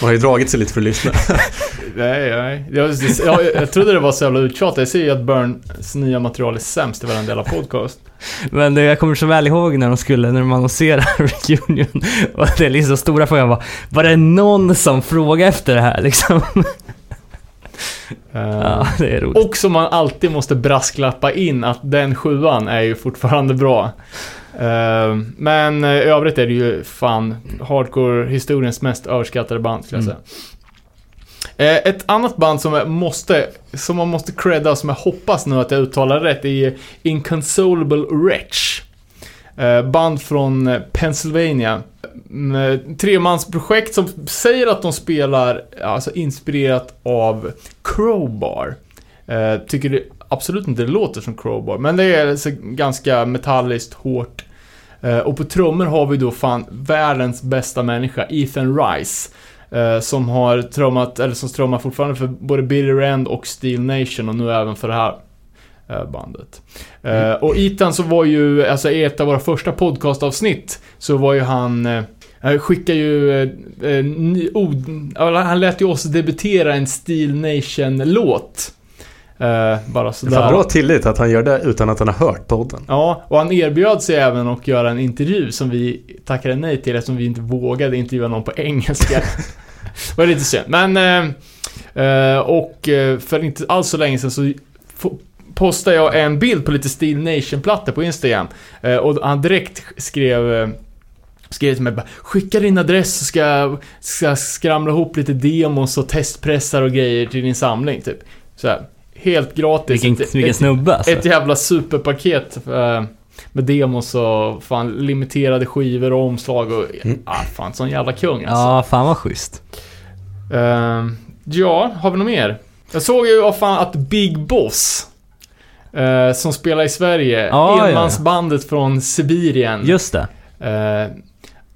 Man har ju dragit sig lite för att lyssna. [laughs] Nej, nej. Jag, jag, jag trodde det var så jävla uttjatat. Jag ser ju att Burns nya material är sämst i varenda jävla podcast. Men det, jag kommer så väl ihåg när de skulle, när de annonserade [laughs] reunion. Och det är liksom stora frågan var, var det någon som frågade efter det här liksom? Eh, [laughs] Ja, det är roligt. Och som man alltid måste brasklappa in att den sjuan är ju fortfarande bra. Eh, men eh, i övrigt är det ju fan hardcore-historiens mest överskattade band skulle jag Mm. säga. Eh, Ett annat band som, måste, som man måste credda, som jag hoppas nu att jag uttalar rätt, är Inconsolable Wretch. Eh, band från eh, Pennsylvania. Mm, eh, Tremansprojekt som säger att de spelar, alltså inspirerat av Crowbar. Tycker det absolut inte det låter som Crowbar, men det är alltså ganska metalliskt, hårt. Och på trummor har vi då fan världens bästa människa, Ethan Rice. Som har trummat, eller som trummar fortfarande för både Bitter End och Steel Nation och nu även för det här bandet. Eh, och Ethan så var ju, alltså i ett av våra första podcastavsnitt, så var ju han eh, eh, skickar ju, eh, eh, ny, han lät ju oss debutera en Steel Nation-låt. Eh, bara Det sådär. var bra tillit att han gör det utan att han har hört podden. Ja, och han erbjöd sig även att göra en intervju som vi tackade nej till eftersom vi inte vågade intervjua någon på engelska. det [laughs] var lite synd. Men, eh, eh, och eh, för inte alls så länge sedan så postade jag en bild på lite Steel Nation-plattor på Instagram. Eh, och han direkt skrev eh, Skrev till mig bara Skicka din adress så ska jag ska skramla ihop lite demos och testpressar och grejer till din samling typ. Så här, Helt gratis. Vilken, Ett- vilken snubbe alltså. ett jävla superpaket eh, med demos och fan limiterade skivor och omslag och... Mm. Ah, fan, sån jävla kung alltså. Ja, fan vad schysst. Eh, ja, har vi något mer? Jag såg ju vad fan att Big Boss, eh, som spelar i Sverige, Ja, ja, ja. enmansbandet från Sibirien, Just det. eh,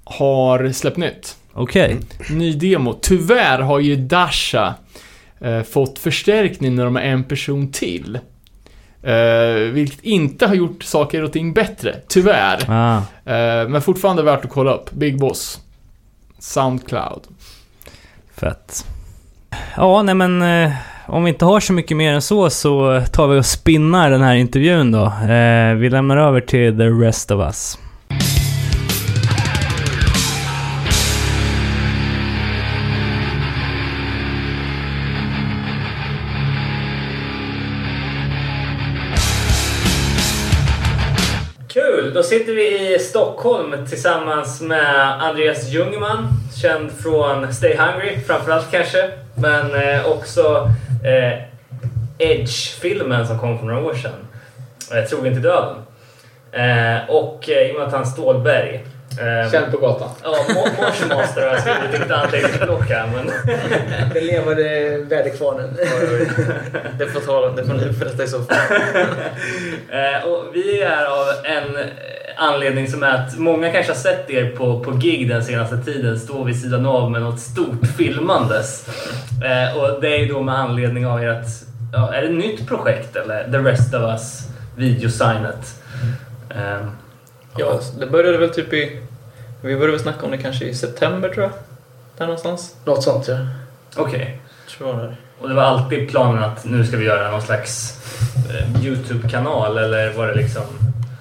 har släppt nytt. Okej. Ny demo. Tyvärr har ju Dasha eh, fått förstärkning när de är en person till. Vilket inte har gjort saker och ting bättre, tyvärr. Ah. Men fortfarande värt att kolla upp. Big Boss. Soundcloud. Fett. Ja, nej men om vi inte har så mycket mer än så så tar vi och spinnar den här intervjun då. Eh, vi lämnar över till the rest of us. Kul! Då sitter vi i Stockholm tillsammans med Andreas Ljungman, känd från Stay Hungry framförallt kanske, men eh, också eh, Edge-filmen som kom för några år sedan. Eh, Trogen till döden. Eh, och eh, Jonathan Stålberg. Eh, Känd på gatan. Ja, Mo- Motion Master har jag skrivit ett anteckningsblock här, men... Den levande väderkvarnen. det får ta det får ni berätta i så fall. [laughs] Eh, och vi är av en eh, anledning som är att många kanske har sett er på, på gig den senaste tiden stå vid sidan av med något stort filmandes. Eh, och det är ju då med anledning av ert, ja, är det ett nytt projekt eller? The Rest of Us videosignet. Eh, Ja, det började väl typ i... Vi började väl snacka om det kanske i september tror jag. Där någonstans. Något sånt ja. Okej. Tror jag det är. Och det var alltid planen att nu ska vi göra någon slags eh, YouTube-kanal eller var det liksom...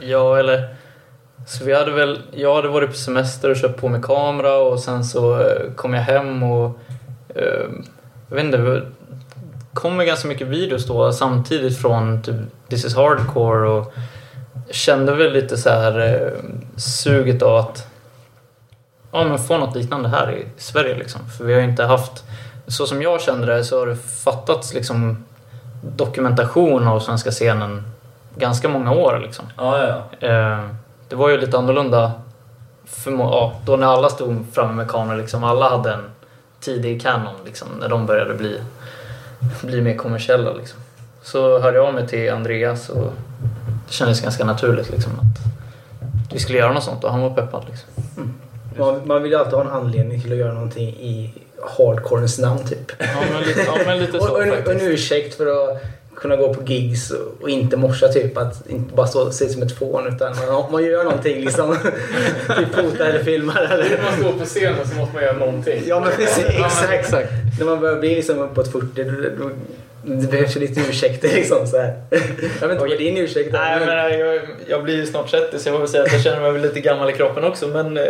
Ja, eller... Så vi hade väl... Jag hade varit på semester och köpt på mig kamera och sen så eh, kom jag hem och... Eh, jag vet inte, det kom ganska mycket videos då samtidigt från typ This is Hardcore och kände väl lite så här eh, suget av att ja, men få något liknande här i Sverige. Liksom. För vi har ju inte haft, så som jag kände det, så har det fattats liksom, dokumentation av svenska scenen ganska många år. Liksom. Ja, ja. Eh, det var ju lite annorlunda för, ja, då när alla stod framme med kameror. Liksom, alla hade en tidig Canon liksom, när de började bli, bli mer kommersiella. Liksom. Så hörde jag av mig till Andreas och det kändes ganska naturligt liksom, att vi skulle göra något sånt och han var peppad. Liksom. Man, man vill ju alltid ha en anledning till att göra någonting i hardcorens namn typ. Ja, men lite, ja, men lite [laughs] Och, så och, en, och en ursäkt för att kunna gå på gigs och, inte morsa typ. Att inte bara stå och se som ett fån utan man, man gör någonting liksom. [laughs] typ fotar eller filmar eller... När man står på scenen så måste man göra någonting. Ja men precis, exakt. exakt. När man börjar bli liksom uppåt 40 då, då, det behövs ju lite ursäkter liksom så här. Jag vet inte vad din ursäkt är. Nej, men- men jag, jag blir ju snart 30 så jag får väl säga att jag känner mig väl lite gammal i kroppen också. Men, eh,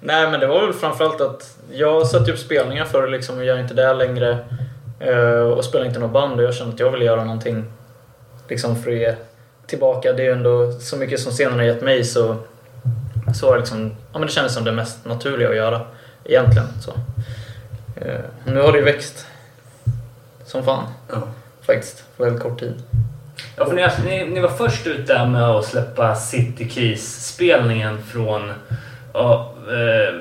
nej, men det var väl framförallt att jag satte upp spelningar förr liksom, och gör inte det längre. Eh, och spelar inte något band och jag kände att jag ville göra någonting liksom, för att ge tillbaka. Det är ju ändå så mycket som scenen har gett mig så, så var det, liksom, ja, men det kändes som det mest naturliga att göra egentligen. Så. Eh, nu har det ju växt som fan Ja. faktiskt på väldigt kort tid. Ja, för ni, ni, ni var först ute med att släppa City Keys-spelningen från... Ja, eh,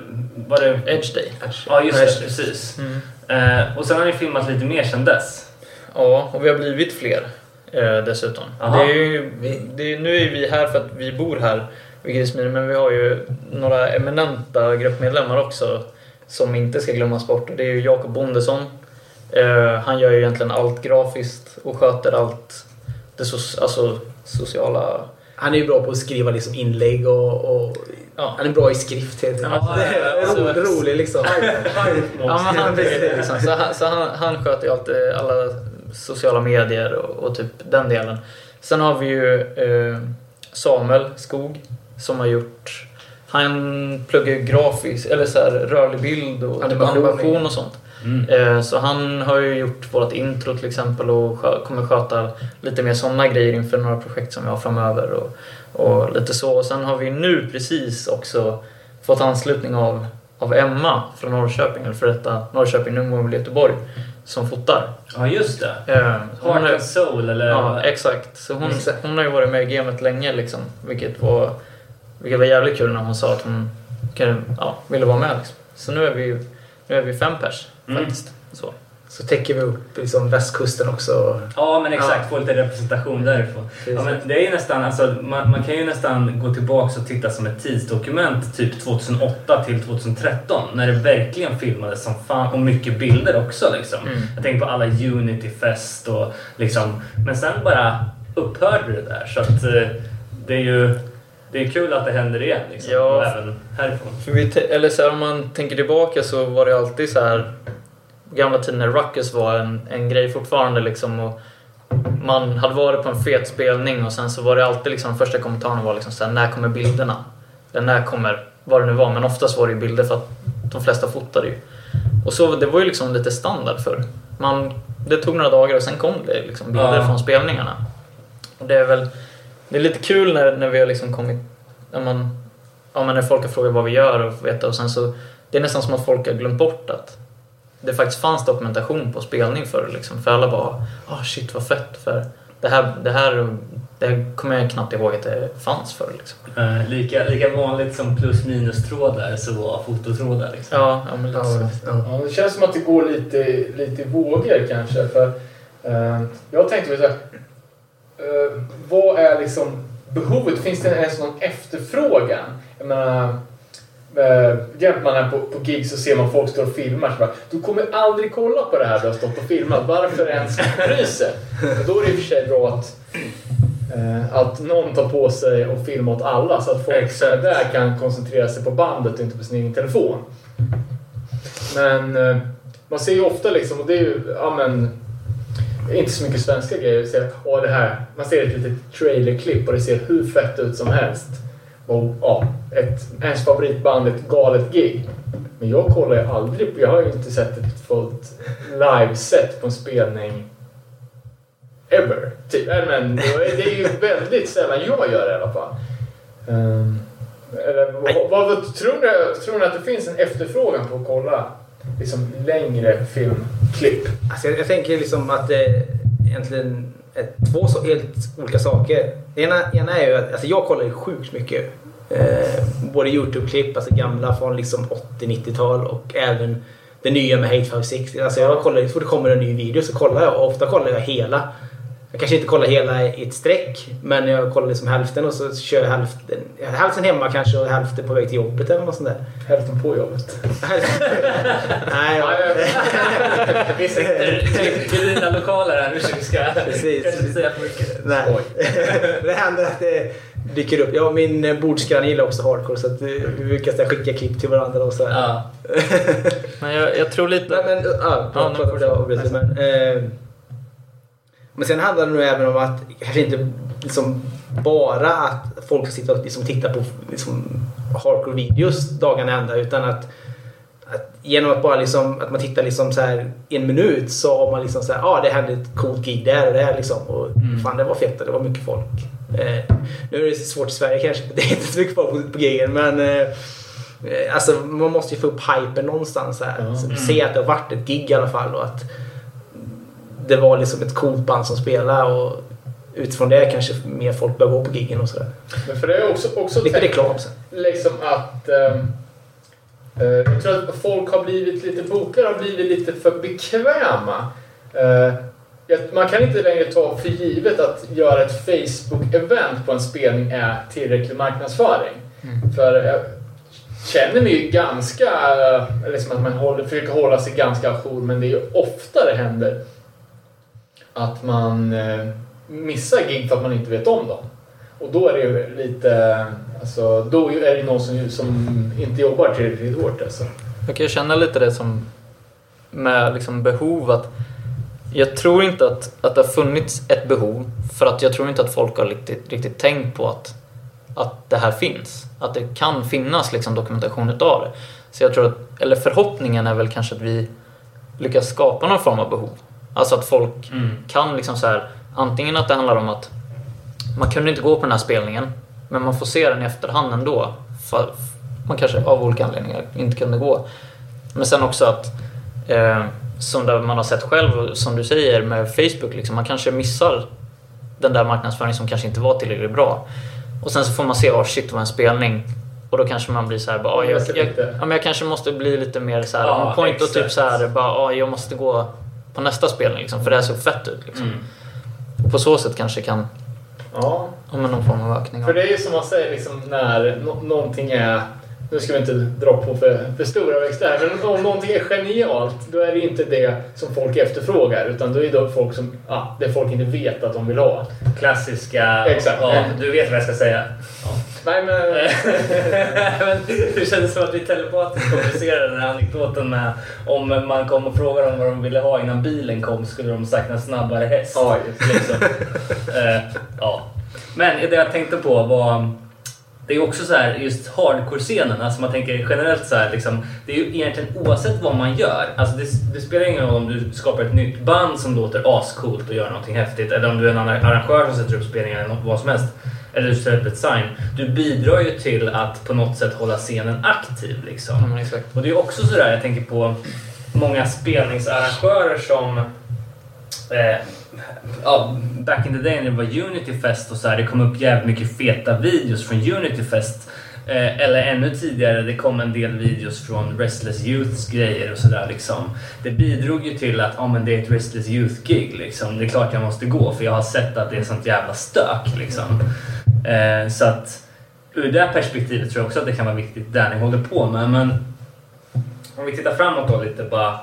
var det... Edge Day. Ja, just det. Precis. Mm. Eh, och sen har ni filmat lite mer sen dess. Ja, och vi har blivit fler eh, dessutom. Aha. Det är ju, det är, nu är vi här för att vi bor här vid Grismyren, men vi har ju några eminenta gruppmedlemmar också som inte ska glömmas bort. Det är ju Jakob Bondesson. Eh, han gör ju egentligen allt grafiskt och sköter allt det so- alltså, sociala... Han är ju bra på att skriva liksom inlägg och, och Ja. han är bra i skrift helt enkelt. Ja, ja, så- rolig liksom. Ja, men han, liksom, så han, så han, han sköter ju alltid alla sociala medier och, och typ den delen. Sen har vi ju eh, Samuel Skog som har gjort... Han pluggar ju grafisk, eller så här, rörlig bild och Animation. animation och sånt. Eh, så han har ju gjort vårt intro till exempel och skö- kommer sköta lite mer sådana grejer inför några projekt som vi har framöver. Och, och lite så. Och sen har vi nu precis också fått anslutning av, av Emma från Norrköping, eller för detta Norrköping, nu bor i Göteborg, som fotar. Ja, just det. Eh, Heart and Soul, eller? Ja, exakt. Så hon, hon har ju varit med i gamet länge liksom. Vilket var, vilket var jävligt kul när hon sa att hon kan, ja, ville vara med. Liksom. Så nu är vi, nu är vi fem pers Mm. faktiskt. Så. Så täcker vi upp liksom västkusten också. Ja, men exakt. Ja. Få lite representation därifrån. Precis. Ja, men det är ju nästan, alltså, man, man kan ju nästan gå tillbaka och titta som ett tidsdokument typ 2008 till 2013 när det verkligen filmades som fan och mycket bilder också. Liksom. Mm. Jag tänker på alla Unity-fest och liksom, men sen bara upphörde det där. Så att eh, det är ju det är kul att det händer igen. Liksom, Ja. även härifrån. För vi, te- eller så här, om man tänker tillbaka så var det alltid så här gamla tiden när Ruckus var en, en grej fortfarande liksom och man hade varit på en fet spelning och sen så var det alltid liksom första kommentarerna var liksom så här, när kommer bilderna? Eller när kommer, vad det nu var, men oftast var det ju bilder för att de flesta fotade ju. Och så, det var ju liksom lite standard för man, Det tog några dagar och sen kom det liksom bilder Ja. från spelningarna. Och det är väl, det är lite kul när, när vi har liksom kommit, när man ja, men när folk har frågat vad vi gör och veta och sen så det är nästan som att folk har glömt bort att det faktiskt fanns dokumentation på spelning förr liksom. För alla bara ah shit vad fett för det här, det här, det här kommer jag knappt ihåg att det fanns förr liksom. Eh, lika, lika vanligt som plus minus trådar så var fototrådar. Liksom. Ja, ja men lite. Ja, ja. Ja, det känns som att det går lite, lite i vågor kanske. För, eh, jag tänkte så här, eh, vad är liksom behovet? Finns det ens någon efterfrågan? Jag menar, eh, hjälper man här på, på gig så ser man folk stå och filmar. Så bara, du kommer aldrig kolla på det här du har stått och filmat. Varför ens bry sig? Då är det i och för sig bra att, eh, att någon tar på sig och filmar åt alla så att folk är där kan koncentrera sig på bandet och inte på sin egen telefon. Men eh, man ser ju ofta liksom, och det är ju, ja men, inte så mycket svenska grejer. Så, åh, det här, man ser ett litet trailerklipp och det ser hur fett ut som helst. Och ja, ett, ens favoritband, ett galet gig. Men jag kollar ju aldrig, jag har ju inte sett ett fullt liveset på en spelning ever. Typ. Äh, Men det är ju väldigt sällan jag gör det i alla fall. Um, Eller, vad, vad, tror, ni, tror ni att det finns en efterfrågan på att kolla liksom, längre filmklipp? Alltså jag, jag tänker liksom att det egentligen två så, helt olika saker. Det ena, ena är ju att alltså jag kollar ju sjukt mycket. Eh, både YouTube-klipp, alltså gamla från liksom 80-90-tal och även det nya med Hate 560. Alltså jag kollar, så fort det kommer en ny video så kollar jag och ofta kollar jag hela. Jag kanske inte kollar hela i ett streck men jag kollar liksom hälften och så kör jag hälften, hälften hemma kanske och hälften på väg till jobbet eller något sånt där. Hälften på jobbet. Nej, ja. [laughs] Vi sitter i dina lokaler här nu så vi ska inte säga för mycket. Nej. [laughs] det händer att det dyker upp. Jag och min eh, bordsgranne gillar också hardcore så att eh, vi brukar skicka klipp till varandra och så. här. Ja. [laughs] Men jag, jag tror lite... Nej, men, ja, Ja, ja, avbryter, men, sen handlar det nog även om att kanske inte liksom bara att folk ska sitta och liksom titta på liksom, hardcore-videos dagarna ända utan att, att genom att bara liksom, att man tittar liksom så här en minut så har man liksom så här, ja ah, det hände ett coolt gig där och där liksom och fan det var fett och det var mycket folk. Eh, nu är det svårt i Sverige kanske, [laughs] det är inte så mycket folk på, på gigen men eh, Alltså man måste ju få upp hypen någonstans här. Så Se att det har varit ett gig i alla fall och att det var liksom ett coolt band som spelade och utifrån det kanske mer folk börjar gå på giggen och sådär. Men för det är också, också Lite tänkt reklam sen. liksom att... eh, jag tror att folk har blivit lite... Bokare har blivit lite för bekväma. Eh, jag- man kan inte längre ta för givet att göra ett Facebook-event på en spelning är tillräcklig marknadsföring. För jag känner mig ju ganska... eh, Liksom att man håller, försöker hålla sig ganska ajour men det är ju ofta det händer att man eh, missar gig för att man inte vet om dem. Och då är det ju lite... Alltså, då är det någon som, som inte jobbar tillräckligt hårt alltså. Jag kan känna lite det som med liksom behov att jag tror inte att, att det har funnits ett behov för att jag tror inte att folk har riktigt, riktigt tänkt på att, att det här finns. Att det kan finnas liksom dokumentation utav det. Så jag tror att, eller förhoppningen är väl kanske att vi lyckas skapa någon form av behov. Alltså att folk kan liksom så här, antingen att det handlar om att man kunde inte gå på den här spelningen men man får se den i efterhand ändå. För man kanske av olika anledningar inte kunde gå. Men sen också att, eh, som där man har sett själv, som du säger med Facebook, liksom, man kanske missar den där marknadsföringen som kanske inte var tillräckligt bra. Och sen så får man se, oh shit, det var en spelning. Och då kanske man blir så här, bara, ah, jag, jag, lite. ja, men jag kanske måste bli lite mer så här, Ja, on point och typ exakt. så här, bara, ah, jag måste gå på nästa spelning liksom, för det här såg fett ut. Liksom. Och på så sätt kanske kan Ja. med någon form av ökning. För det är ju som man säger liksom när no någonting är... Nu ska vi inte dra på för, för stora växter här, men om någonting är genialt då är det inte det som folk efterförfrågar utan då är det folk som, ja, det folk inte vet att de vill ha. Klassiska... Exakt. Ja, du vet vad jag ska säga. Nej men... [laughs] Men det kändes som att vi telepatiskt kommunicerade den här anekdoten med om man kom och frågade dem vad de ville ha innan bilen kom skulle de sagt en snabbare häst. Ja, liksom. Eh, ja. Men det jag tänkte på var det är också så här, just hardcore-scenen, alltså man tänker generellt så här, liksom, det är ju egentligen oavsett vad man gör. Alltså det, det spelar ingen roll om du skapar ett nytt band som låter ascoolt och gör någonting häftigt, eller om du är en annan arrangör som sätter upp spelningar eller något, vad som helst. Eller du sätter upp ett sign. Du bidrar ju till att på något sätt hålla scenen aktiv. Liksom. Exakt. Och det är också sådär, jag tänker på många spelningsarrangörer som eh, ja, back in the day när det var Unity Fest och så här, det kom upp jävligt mycket feta videos från Unity Fest. Eh, eller ännu tidigare, det kom en del videos från Restless Youths grejer och sådär liksom. Det bidrog ju till att, ja men det är ett Restless Youth-gig liksom. Det är klart jag måste gå för jag har sett att det är sånt jävla stök liksom. Eh, så att ur det perspektivet tror jag också att det kan vara viktigt där ni håller på med. Men om vi tittar framåt då lite bara.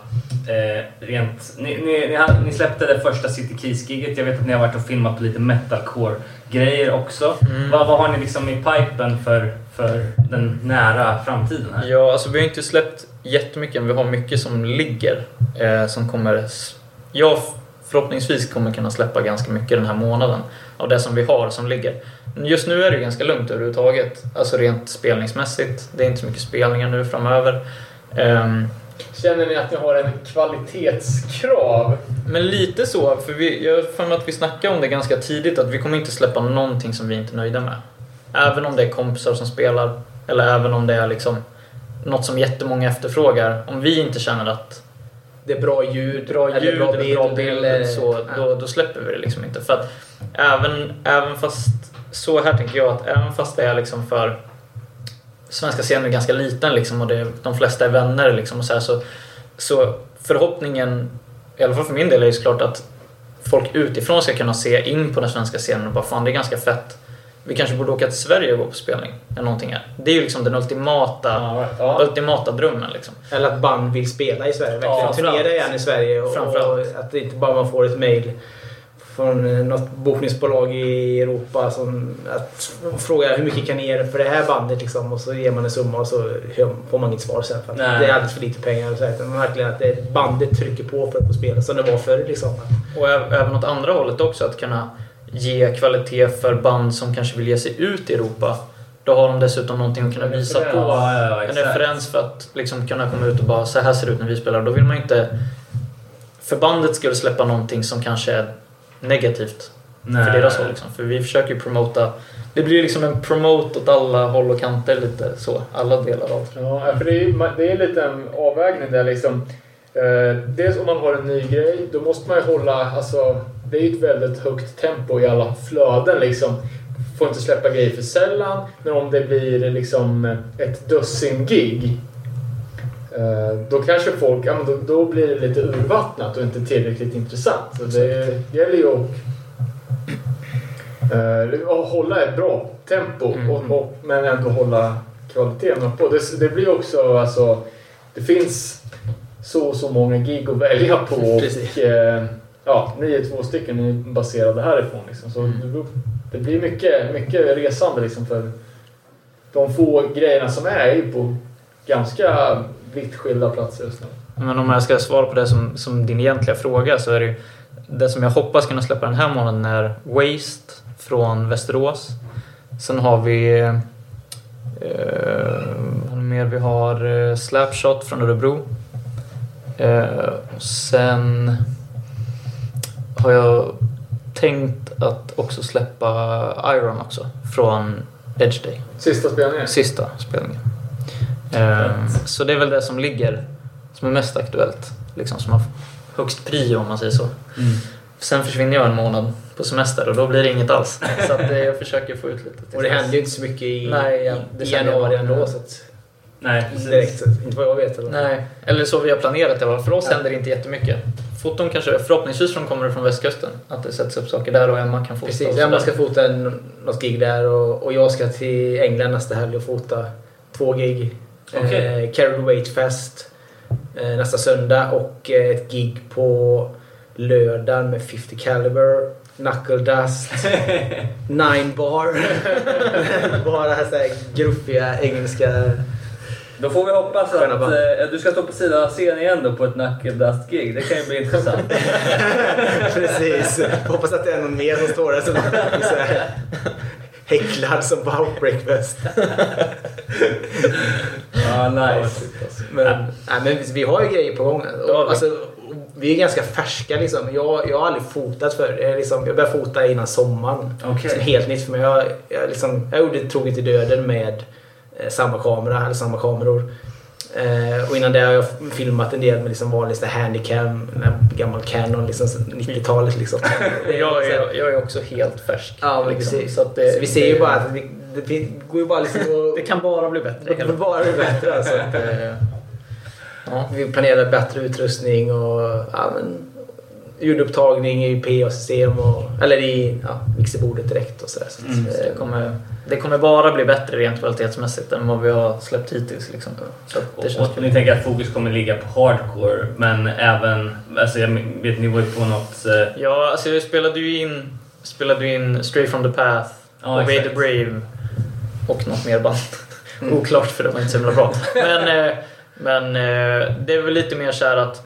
Eh, rent, ni, ni, ni, hade, ni släppte det första City Keys-giget. Jag vet att ni har varit och filmat på lite metalcore-grejer också. Vad, vad har ni liksom i pipen för, för den nära framtiden här? Ja, alltså vi har inte släppt jättemycket, men vi har mycket som ligger. Eh, som kommer... Jag förhoppningsvis kommer kunna släppa ganska mycket den här månaden av det som vi har som ligger. Just nu är det ganska lugnt överhuvudtaget. Alltså rent spelningsmässigt. Det är inte så mycket spelningar nu framöver. Ehm, Känner ni att ni har en kvalitetskrav? men lite så, för vi, jag har för mig att vi snackade om det ganska tidigt att vi kommer inte släppa någonting som vi inte är nöjda med. Även om det är kompisar som spelar eller även om det är liksom något som jättemånga efterfrågar. Om vi inte känner att Det är bra ljud, bra eller ljud bra eller bra bild, eller- så, då, då släpper vi det liksom inte. För att även, även fast, så här tänker jag att även fast det är liksom för svenska scenen är ganska liten liksom och det, de flesta är vänner liksom och så, här, så, så förhoppningen, i alla fall för min del, är ju såklart att folk utifrån ska kunna se in på den svenska scenen och bara fan det är ganska fett. Vi kanske borde åka till Sverige och gå på spelning. Eller någonting här. Det är ju liksom den ultimata, Ja, ja. ultimata drömmen liksom. Eller att band vill spela i Sverige. Verkligen Ja, turnera igen i Sverige. Och, och att det inte bara man får ett mail från eh, något bokningsbolag i Europa som att frågar hur mycket kan ni ge för det här bandet liksom och så ger man en summa och så får man inget svar sen för att Nej. det är alldeles för lite pengar. och Så här, utan verkligen att det, bandet trycker på för att få spela som det var förr liksom. Och även åt andra hållet också, att kunna ge kvalitet för band som kanske vill ge sig ut i Europa. Då har de dessutom någonting att kunna visa på. Ja, ja, En referens för att liksom kunna komma ut och bara så här ser det ut när vi spelar. Då vill man inte för bandet skulle släppa någonting som kanske är negativt Nej. för deras håll. Liksom. För vi försöker ju promota. Det blir liksom en promote åt alla håll och kanter lite så. Alla delar av. Ja, för det är, det är lite en avvägning där liksom. Eh, dels om man har en ny grej, då måste man ju hålla, alltså det är ju ett väldigt högt tempo i alla flöden liksom. Får inte släppa grejer för sällan, men om det blir liksom ett dussin gig då kanske folk, ja men då, då blir det lite urvattnat och inte tillräckligt intressant. Så det gäller ju att eh, att hålla ett bra tempo Mm. och, och, men ändå hålla kvaliteten uppe. Det, det blir också alltså, det finns så och så många gig att välja på och eh, ja, ni är två stycken, ni är baserade härifrån. Liksom. Så Mm. det, det blir mycket, mycket resande liksom för de få grejerna som är är ju på ganska vitt skilda platser just nu. Men om jag ska svara på det som, som din egentliga fråga så är det ju det som jag hoppas kunna släppa den här månaden är Waste från Västerås. Sen har vi eh, mer? Vi har eh, Slapshot från Örebro. Eh, och sen har jag tänkt att också släppa Iron också från Edge Day. Sista spelningen? Sista spelningen. Ehm, så det är väl det som ligger, som är mest aktuellt. Liksom, som har högst prio om man säger så. Sen försvinner jag en månad på semester och då blir det inget alls. [laughs] Så att, eh, jag försöker få ut lite. Och det händer ju inte så mycket i, Nej, ja, i, januari ändå. Så att, Nej, precis. direkt, inte vad jag vet. Eller? Nej, eller så vi har planerat det. För oss Ja. händer det inte jättemycket. Foton kanske, förhoppningsvis från kommer det från västkusten. Att det sätts upp saker där och Emma kan fota. Precis, Emma ska fota en, något gig där och, och jag ska till England nästa helg och fota två gig. Okej. Eh, Carry the Weight Fest eh, nästa söndag och eh, ett gig på lördagen med 50 Caliber, Knuckle Dust, [laughs] Nine Bar. [laughs] Bara så här gruffiga engelska... Då får vi hoppas att eh, du ska stå på sidan av scenen igen då på ett Knuckle Dust-gig. Det kan ju bli intressant. [laughs] Precis. Hoppas att det är någon mer som står där som häcklad som Fest. Ja, [laughs] nice. Men, nej, men vi- har ju grejer på gång. Ja, Och, vi- alltså, vi är ganska färska liksom. Jag, jag har aldrig fotat förr. Jag, liksom, jag började fota innan sommaren. Okej. Som helt nytt för mig. Jag, jag, liksom, jag gjorde Troget till döden med eh, samma kamera, eller samma kameror. Eh, och innan det har jag filmat en del med liksom vanlig handicam, en gammal Canon, liksom, 90-talet liksom. [laughs] Jag är, jag är också helt färsk. Ja, liksom. precis. Så att det, Så vi ser ju bara att vi, det, går ju bara liksom att... [laughs] Det kan bara bli bättre. det kan bara bli bättre alltså. Eh, Ja. Vi planerar bättre utrustning och ja, men, ljudupptagning i PA-system och, eller i ja, mixerbordet direkt och sådär. Så Mm, eh, Det kommer, det kommer bara bli bättre rent kvalitetsmässigt än vad vi har släppt hittills. Liksom. Så att det Och, känns och ni tänker att fokus kommer ligga på hardcore, men även... Alltså jag vet, ni var ju på något... eh, Ja, alltså jag spelade ju in, spelade in Straight from the Path, Ja, Obey the. Brave och något mer band. Mm. [laughs] Oklart för det var inte så himla bra. [laughs] Men, eh, men eh, det är väl lite mer så här att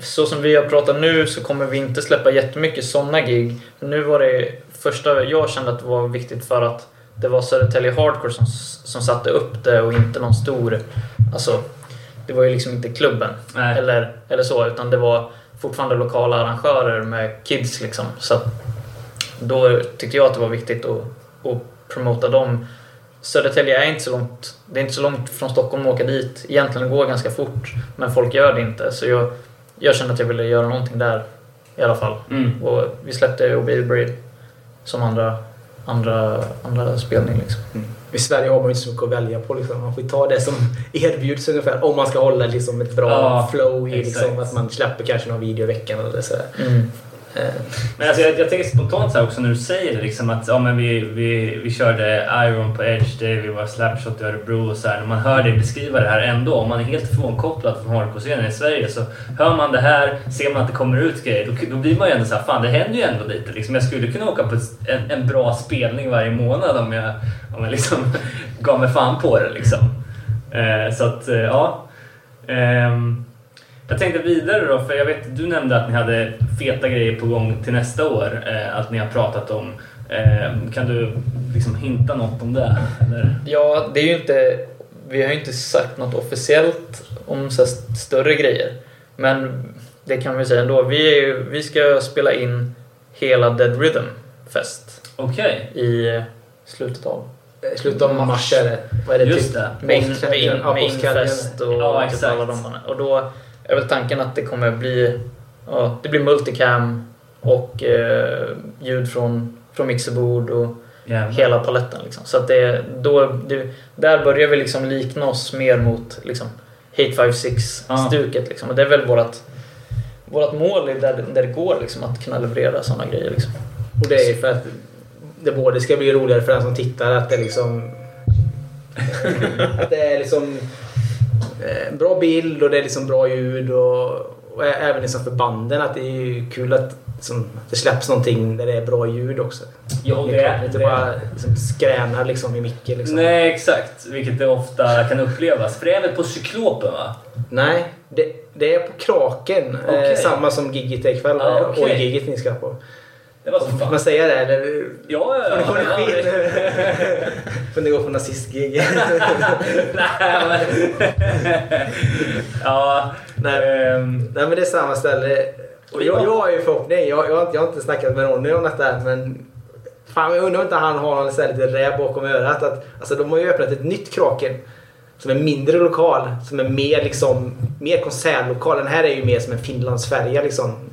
så som vi har pratat nu så kommer vi inte släppa jättemycket sådana gig. Nu var det första jag kände att det var viktigt för att det var Södertälje Hardcore som, som satte upp det och inte någon stor... Alltså, det var ju liksom inte klubben Nej. eller, eller så, utan det var fortfarande lokala arrangörer med kids liksom. Så då tyckte jag att det var viktigt att, att promota dem Södertälje är inte så långt. Det är inte så långt från Stockholm att åka dit. Egentligen går det ganska fort, men folk gör det inte. Så jag, jag kände att jag ville göra någonting där i alla fall. Mm. Och vi släppte Obey som andra, andra, andra spelning liksom. I Sverige har man ju inte så mycket att välja på. Liksom. Man får ta det som [laughs] erbjuds ungefär. Om man ska hålla liksom, ett bra Ja, flow i liksom, att man släpper kanske någon video i veckan eller sådär. Eh, Eh, men alltså, jag, jag tänker spontant så här också när du säger det liksom att ja, men vi, vi, vi körde Iron på Edge Day, vi var Slapshot i Örebro och så här. När man hör dig beskriva det här ändå, om man är helt frånkopplad från hardcore-scenen i Sverige så hör man det här, ser man att det kommer ut grejer, då, då blir man ju ändå så här, fan det händer ju ändå lite. Liksom, jag skulle kunna åka på en, en bra spelning varje månad om jag, om jag liksom [laughs] gav mig fan på det liksom. Eh, så att, eh, ja. Eh, jag tänkte vidare då, för jag vet du nämnde att ni hade feta grejer på gång till nästa år. Eh, att ni har pratat om. Eh, kan du liksom hinta något om det? Eller? Ja, det är ju inte... Vi har ju inte sagt något officiellt om så större grejer. Men det kan vi säga ändå. Vi, är ju, vi ska spela in hela Dead Rhythm Fest Okej, i eh, slutet av eh, Slutet av mars är det. Vad är det? just typ? det. Main, main, main påskhelgen. Fest och Ja, typ exakt. alla de Och då är väl tanken att det kommer bli... Ja, det blir multicam och eh, ljud från, från mixerbord och Jävlar. hela paletten. Liksom. Så att det, då, det, där börjar vi liksom likna oss mer mot liksom, Hate 5-6-stuket. Liksom. Och det är väl vårt, vårt mål i där, där det går liksom, att kunna leverera sådana grejer. Liksom. Och det är för att det både ska bli roligare för den som tittar att det liksom... [laughs] att det är liksom eh, bra bild och det är liksom bra ljud och, och även liksom för banden att det är kul att liksom, det släpps någonting där det är bra ljud också. Ja, Det det, är inte bara liksom skränar liksom i micken. Liksom. Nej, exakt. Vilket det ofta kan upplevas. För det är väl på Cyklopen va? Nej, det, det är på Kraken. Okej. Eh, samma som giget ikväll. Ah, okej. Och giget ni ska på. Det var så Får fan. man säga det eller? Ja, ja, Får ni ja. få ja, en skit? Får ni gå på nazistgig? [laughs] Nej, men... ja. Nej. ehm, Nej men det är samma ställe. Och jag, jag har ju förhoppning. Jag, jag, har inte- jag har inte snackat med Ronny om detta men Fan jag undrar om inte han har någon lite räv bakom örat. Att, alltså de har ju öppnat ett nytt Kraken. Som är mindre lokal. Som är mer liksom mer konsertlokal. Den här är ju mer som en Finlandsfärja liksom.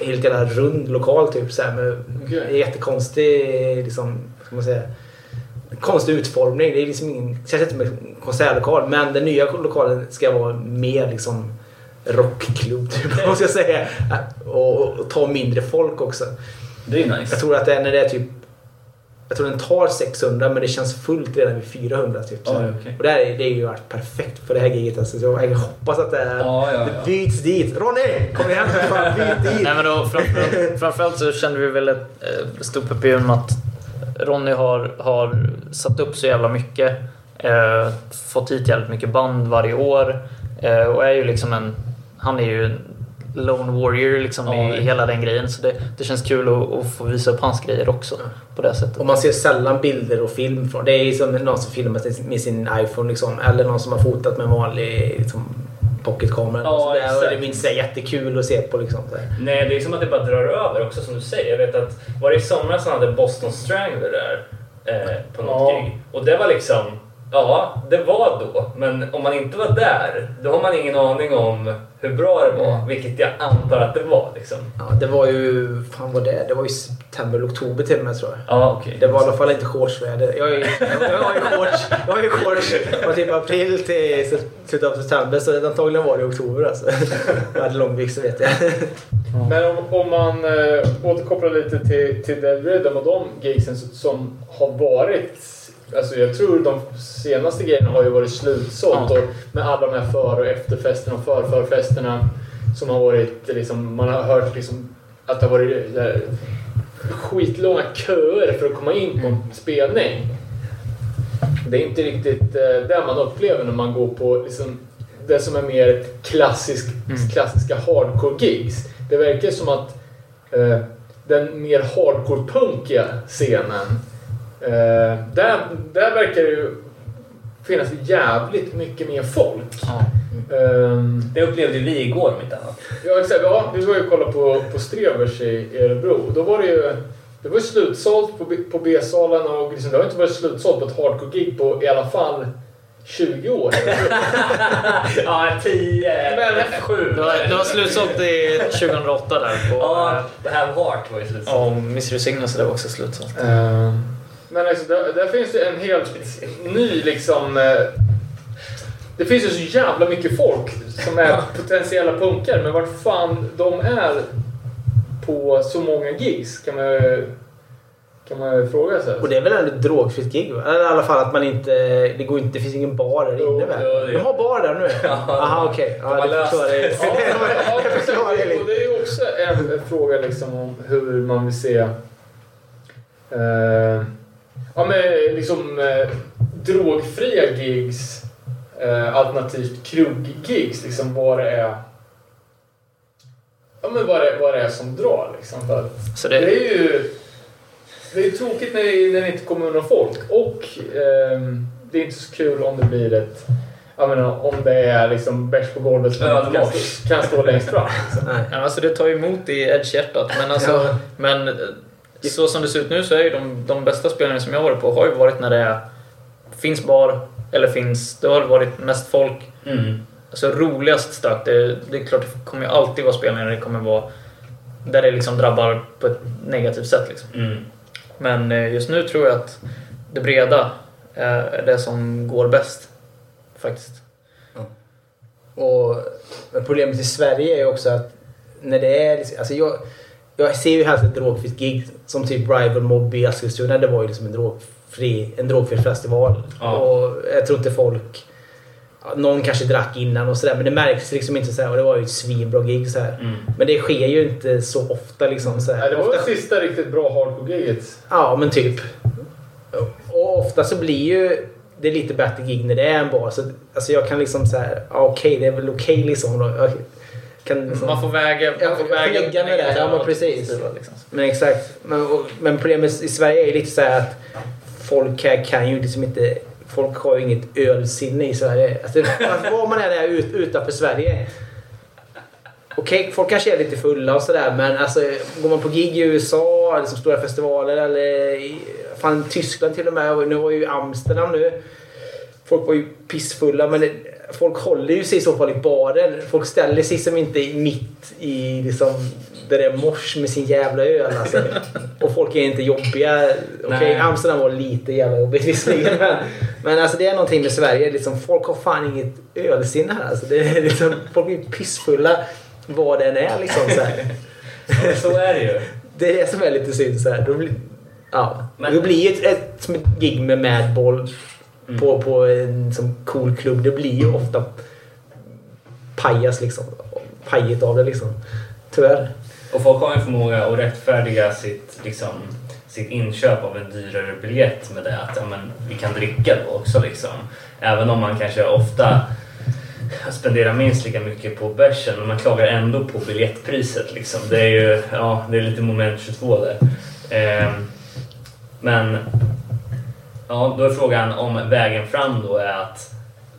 Helt jävla rund lokal typ så här, med Okej. jättekonstig liksom, ska man säga, konstig utformning. Det är liksom ingen, känns inte som en konsertlokal. Men den nya lokalen ska vara mer liksom rockklubb typ, ska jag säga. Och, och, och ta mindre folk också. det är nice. Jag tror att det när det är typ jag tror den tar 600 men det känns fullt redan vid 400 typ. Så. Oj, okej. Och det, här, är- det är ju varit perfekt för det här giget. Alltså. Så jag hoppas att det, är, Ja, ja, det ja. byts dit. Ronny! Kom igen för fan, byt dit! [laughs] Nej, men då, framförallt, framförallt så kände vi väl ett eh, stort i att Ronny har, har satt upp så jävla mycket. Eh, fått hit jävligt mycket band varje år. Eh, och är ju liksom en... Han är ju Lone Warrior liksom Ja, i hela den grejen. Så det, det känns kul att, att få visa upp hans grejer också. På det sättet. Och man ser sällan bilder och film från... Det är som någon som filmat med sin iPhone liksom. Eller någon som har fotat med en vanlig liksom, pocketkamera. Ja, och det minns jag jättekul att se på liksom. Nej, det är som att det bara drar över också som du säger. Jag vet att var det i somras han hade Boston Strangler där eh, på något Ja. gig. Och det var liksom, ja, det var då. Men om man inte var där, då har man ingen aning om hur bra det var. Vilket jag antar att det var liksom. Ja, det var ju... fan var det? Det var ju september, oktober till och med tror jag. Ja, okej. Det var i alla fall inte shortsväder. Jag, är- jag har ju shorts, jag har ju shorts från typ april till slutet av september så antagligen var det i oktober alltså. Jag hade långbyxor vet jag. Men om, om man äh, återkopplar lite till, till Dead Rhythm och de gigsen som har varit. Alltså jag tror de senaste grejerna har ju varit slutsålt Ja. och med alla de här för och efterfesterna och förförfesterna som har varit liksom, man har hört liksom att det har varit eh, skitlånga köer för att komma in på en spelning. Det är inte riktigt eh, det man upplever när man går på liksom, det som är mer klassisk, klassiska hardcore-gigs. Det verkar som att eh, den mer hardcore-punkiga scenen, eh, där, där verkar det ju finnas jävligt mycket mer folk. Ja. Ehm, Det upplevde vi igår om inte annat. Ja, exakt. Ja, vi var ju och kollade på, på Strevers i i Örebro. Då var det ju det var slutsålt på, på B-salen och liksom, det har inte varit slutsålt på ett hardcore-gig på i alla fall 20 år. [laughs] Ja, 10, Men- 7. Det var, det var slutsålt i 2008 där på... Ja, det här Heart var ju slutsålt. Ja, och Misery Signals det var också slutsålt. Eh, Men liksom, där, där finns det en helt ny liksom... eh, Det finns ju så jävla mycket folk som är potentiella punkare, men vart fan de är på så många gigs kan man ju, kan man ju fråga sig. Och det är väl ändå ett drogfritt gig? va? Eller i alla fall att man inte... Det, går inte, det finns ingen bar där inne väl? De har bar där nu? [laughs] Jaha okej. Har Ja, det [laughs] förklarar det. Ja, Det förklarar det och det är ju också en, en fråga liksom om hur man vill se eh, ja, men liksom eh, drogfria gigs eh, alternativt kroggigs, liksom vad det är ja, men vad det, vad det är som drar liksom. För Så det det, är ju det är ju tråkigt när det, när det inte kommer någon folk och ehm, det är inte så kul om det blir ett jag menar, om det är liksom bärs på golvet som inte kan, stå- kan stå längst fram. Liksom. [laughs] Nej. ja, alltså det tar ju emot i edge-hjärtat. Men, alltså, Ja. men eh, så som det ser ut nu så är ju de, de bästa spelningarna som jag har varit på har ju varit när det är, finns bar eller finns... Det har varit mest folk. Mm. Alltså roligast stök. Det, det är klart, det kommer ju alltid vara spelningar där det kommer vara... Där det liksom drabbar på ett negativt sätt. Liksom. Mm. Men eh, just nu tror jag att det breda är det som går bäst. Faktiskt. Och men problemet i Sverige är ju också att när det är... Alltså jag, jag ser ju helst ett drogfritt gig som typ Rival Mob i Eskilstuna. Det var ju liksom en drogfri, en drogfri festival. Ja. Och jag tror inte folk... Någon kanske drack innan och sådär men det märks liksom inte så här. Och det var ju ett svinbra gig så här. Mm. Men det sker ju inte så ofta liksom. Så här. Nej, det var ofta, det sista riktigt bra hardcore-giget. Ja, men typ. Och ofta så blir ju det lite bättre gig när det är en bar. Så, alltså jag kan liksom så här, ja, okej det är väl okej liksom. Kan liksom Man får väga... Man får väga lägga med det. Ja, men precis. Liksom. Men exakt. Men, och, men problemet i Sverige är ju lite så här att folk här kan ju liksom inte... Folk har ju inget ölsinne i Sverige. Alltså, var man är ut, utanför Sverige. Okej, folk kanske är lite fulla och sådär men alltså går man på gig i USA, liksom stora festivaler eller i fan, Tyskland till och med. Och nu var ju Amsterdam nu. Folk var ju pissfulla men folk håller ju sig i så fall i baren. Folk ställer sig som inte mitt i liksom där det är mors med sin jävla öl alltså. Och folk är inte jobbiga. Okej, Nej. Amsterdam var lite jävla jobbigt [laughs] visserligen men, men alltså det är någonting med Sverige. Liksom, folk har fan inget ölsinne här. Alltså, det är liksom, folk är pissfulla vad den är liksom. Så. Ja, så är det ju. Det är det som är lite synd. Så här. Då blir, ja. Men- det blir ju ett, ett, ett gig med Madball Mm. på, på en som cool klubb. Det blir ju ofta pajas liksom. Pajigt av det liksom. Tyvärr. Och folk har en förmåga att rättfärdiga sitt, liksom, sitt inköp av en dyrare biljett med det att ja, men, vi kan dricka då också. Liksom. Även om man kanske ofta spenderar minst lika mycket på bärsen men man klagar ändå på biljettpriset. Liksom. Det är ju ja, det är lite moment 22 där. Eh, men ja, då är frågan om vägen fram då är att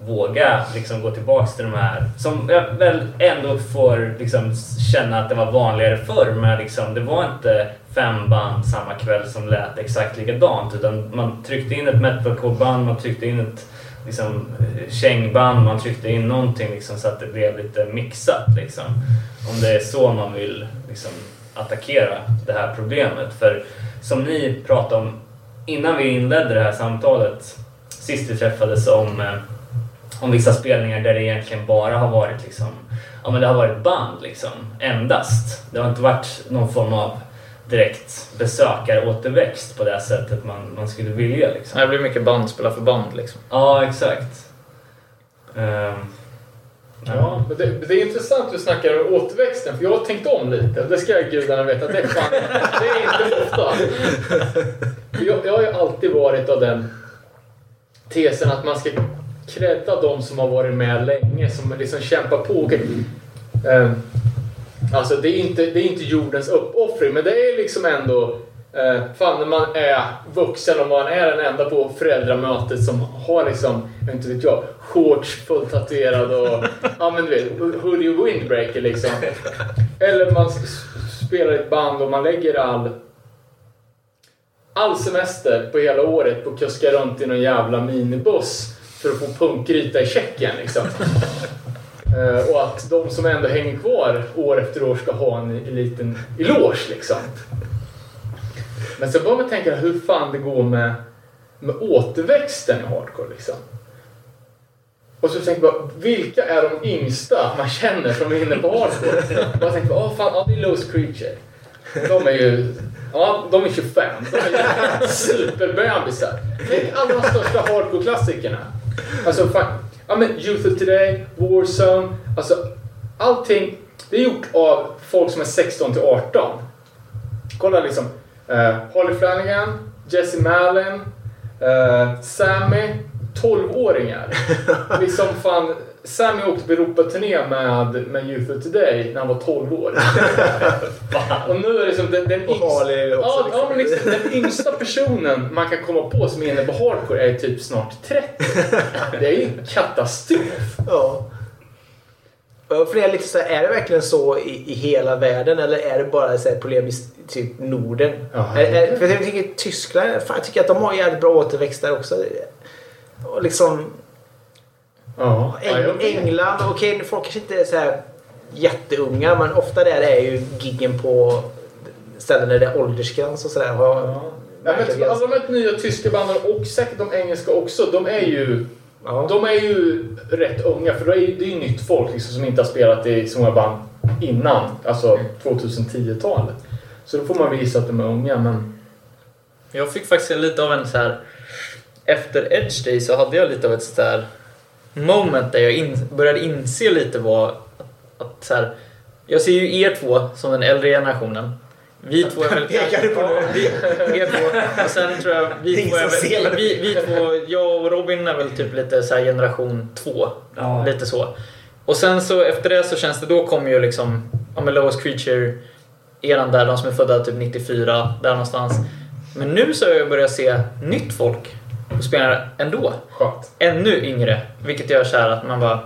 våga liksom gå tillbaks till de här som jag väl ändå får liksom känna att det var vanligare förr men liksom, det var inte fem band samma kväll som lät exakt likadant utan man tryckte in ett metalcore-band, man tryckte in ett liksom, kängband, man tryckte in någonting liksom, så att det blev lite mixat. Liksom. Om det är så man vill liksom, attackera det här problemet. För som ni pratade om innan vi inledde det här samtalet sist vi träffades om, eh, om vissa spelningar där det egentligen bara har varit liksom, ja men det har varit band liksom, endast. Det har inte varit någon form av direkt besökaråterväxt på det sättet man, man skulle vilja. Liksom. Det blir mycket band spela för band liksom. Ja, exakt. Ehm, Ja, men det, det är intressant att du snackar om återväxten, för jag har tänkt om lite. Det ska gudarna veta, det är, fan, det är inte ofta. Jag, jag har ju alltid varit av den tesen att man ska credda de som har varit med länge, som liksom kämpar på. Eh, alltså det är, inte, det är inte jordens uppoffring, men det är liksom ändå Eh, fan, när man är vuxen och man är den enda på föräldramötet som har liksom, jag inte vet jag, shorts fullt tatuerad och [laughs] ja men du vet, hoodie windbreaker liksom. Eller man spelar i ett band och man lägger all all semester på hela året på att kuska runt i någon jävla minibuss för att få punkgryta i Tjeckien liksom. [laughs] Eh, och att de som ändå hänger kvar år efter år ska ha en, en liten eloge liksom. Men sen börjar man tänka hur fan det går med, med återväxten i hardcore liksom. Och så tänkte jag bara, vilka är de yngsta man känner som är inne på hardcore? Och jag tänkte, åh fan, ja det är Lose Creature. De är ju, ja de är 25. De är ju superbebisar. Tänk alla de största hardcore-klassikerna. Alltså fan, ja men Youth of Today, Warzone, alltså allting. Det är gjort av folk som är 16 till 18. Kolla liksom, uh, Holly Flanagan, Jesse Malin, uh, Sammy, 12-åringar. [laughs] liksom fan, Sammy åkte på Europaturné med, med Youth of Today när han var 12 år. [laughs] och nu är det liksom den, den, Harley också, ja, ja, liksom. men liksom, den yngsta personen man kan komma på som är inne på hardcore är typ snart 30. [laughs] Det är ju katastrof. Ja. Det är, lite så här, är det verkligen så i, i hela världen eller är det bara så här problem i typ Norden? Ja, är, är, för jag tycker Tyskland, fan, jag tycker att de har jävligt bra återväxt där också. Och liksom Ja, jag Eng. England, okej folk kanske inte är så här jätteunga men ofta där är ju giggen på ställen där det är åldersgräns och sådär. Ja. Ja, men alla de här nya tyska banden och säkert de engelska också, de är ju Ja. De är ju rätt unga, för det är ju, nytt folk liksom, som inte har spelat i så många band innan, alltså 2010-talet. Så då får man väl gissa att de är unga, men... Jag fick faktiskt lite av en så här... Efter Edge Day så hade jag lite av ett så här moment där jag in, började inse lite vad... Att, att så här, jag ser ju er två som den äldre generationen. Vi två är väl... Pekar du på nu? vi, er två. Och sen tror jag vi två är väl... Vi, vi två, jag och Robin är väl typ lite så här generation två. Ja. Lite så. Och sen så efter det så känns det, då kommer ju liksom, ja men Lowest Creature, eran där, de som är födda typ 94, där någonstans. Men nu så har jag börjat se nytt folk och spelar ändå. Skönt. Ännu yngre. Vilket gör så här att man bara,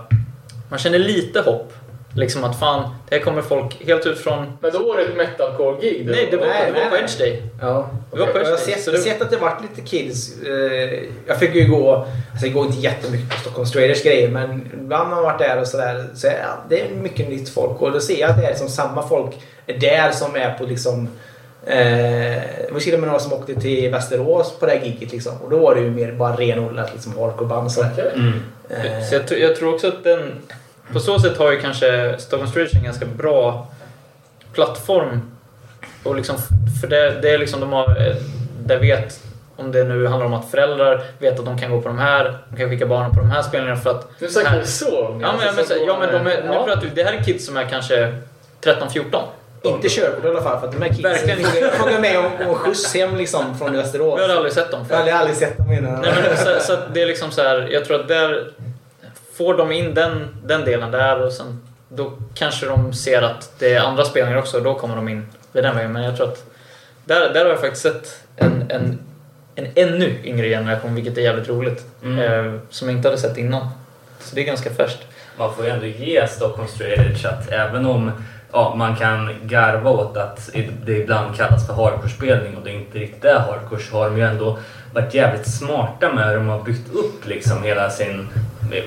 man känner lite hopp. Liksom att fan, här kommer folk helt ut från... Men då var det ett metalcore-gig? du? Nej, det var, Nej, det var nej, på. Edge Day. Ja. Det var på Jag har Edge Day, sett, så jag har det- sett att det varit lite kids. Eh, Jag fick ju gå, alltså jag går inte jättemycket på Stockholm Raiders grejer men ibland har man varit där och sådär. Så ja, det är mycket nytt folk och då ser jag att det är liksom samma folk där som är på liksom Eh, det var till och med några som åkte till Västerås på det här giget liksom. Och då var det ju mer bara renodlat liksom hardcore-band och sådär. Okej. Mm. Eh, Så jag, jag tror också att den... På så sätt har ju kanske Stockholm Street en ganska bra plattform. Och liksom, för det, det är liksom de har... Det vet, om det nu handlar om att föräldrar vet att de kan gå på de här, de kan skicka barnen på de här spelningarna för att... Nu snackar här- så. Ja men, men, Alltså, ja, men de är, nu ja. pratar vi, det här är kids som är kanske 13-14. Inte körkort i alla fall för att de här kidsen Verkligen frågar mig om, om skjuts hem liksom från Västerås. Vi har aldrig sett dem Jag har aldrig sett dem innan. Nej, men, så, så det är liksom så här, jag tror att där får de in den, den delen där och sen då kanske de ser att det är andra spelningar också och då kommer de in vid den vägen. Men jag tror att där, där har jag faktiskt sett en, en, en ännu yngre generation, vilket är jävligt roligt. Mm. Eh, som jag inte hade sett innan. Så det är ganska färskt. Man får ju ändå ge Stockholm Straight att även om ja, man kan garva åt att det ibland kallas för hardcore-spelning och det inte riktigt är hardcore så har de ju ändå varit jävligt smarta med hur de har byggt upp liksom hela sin...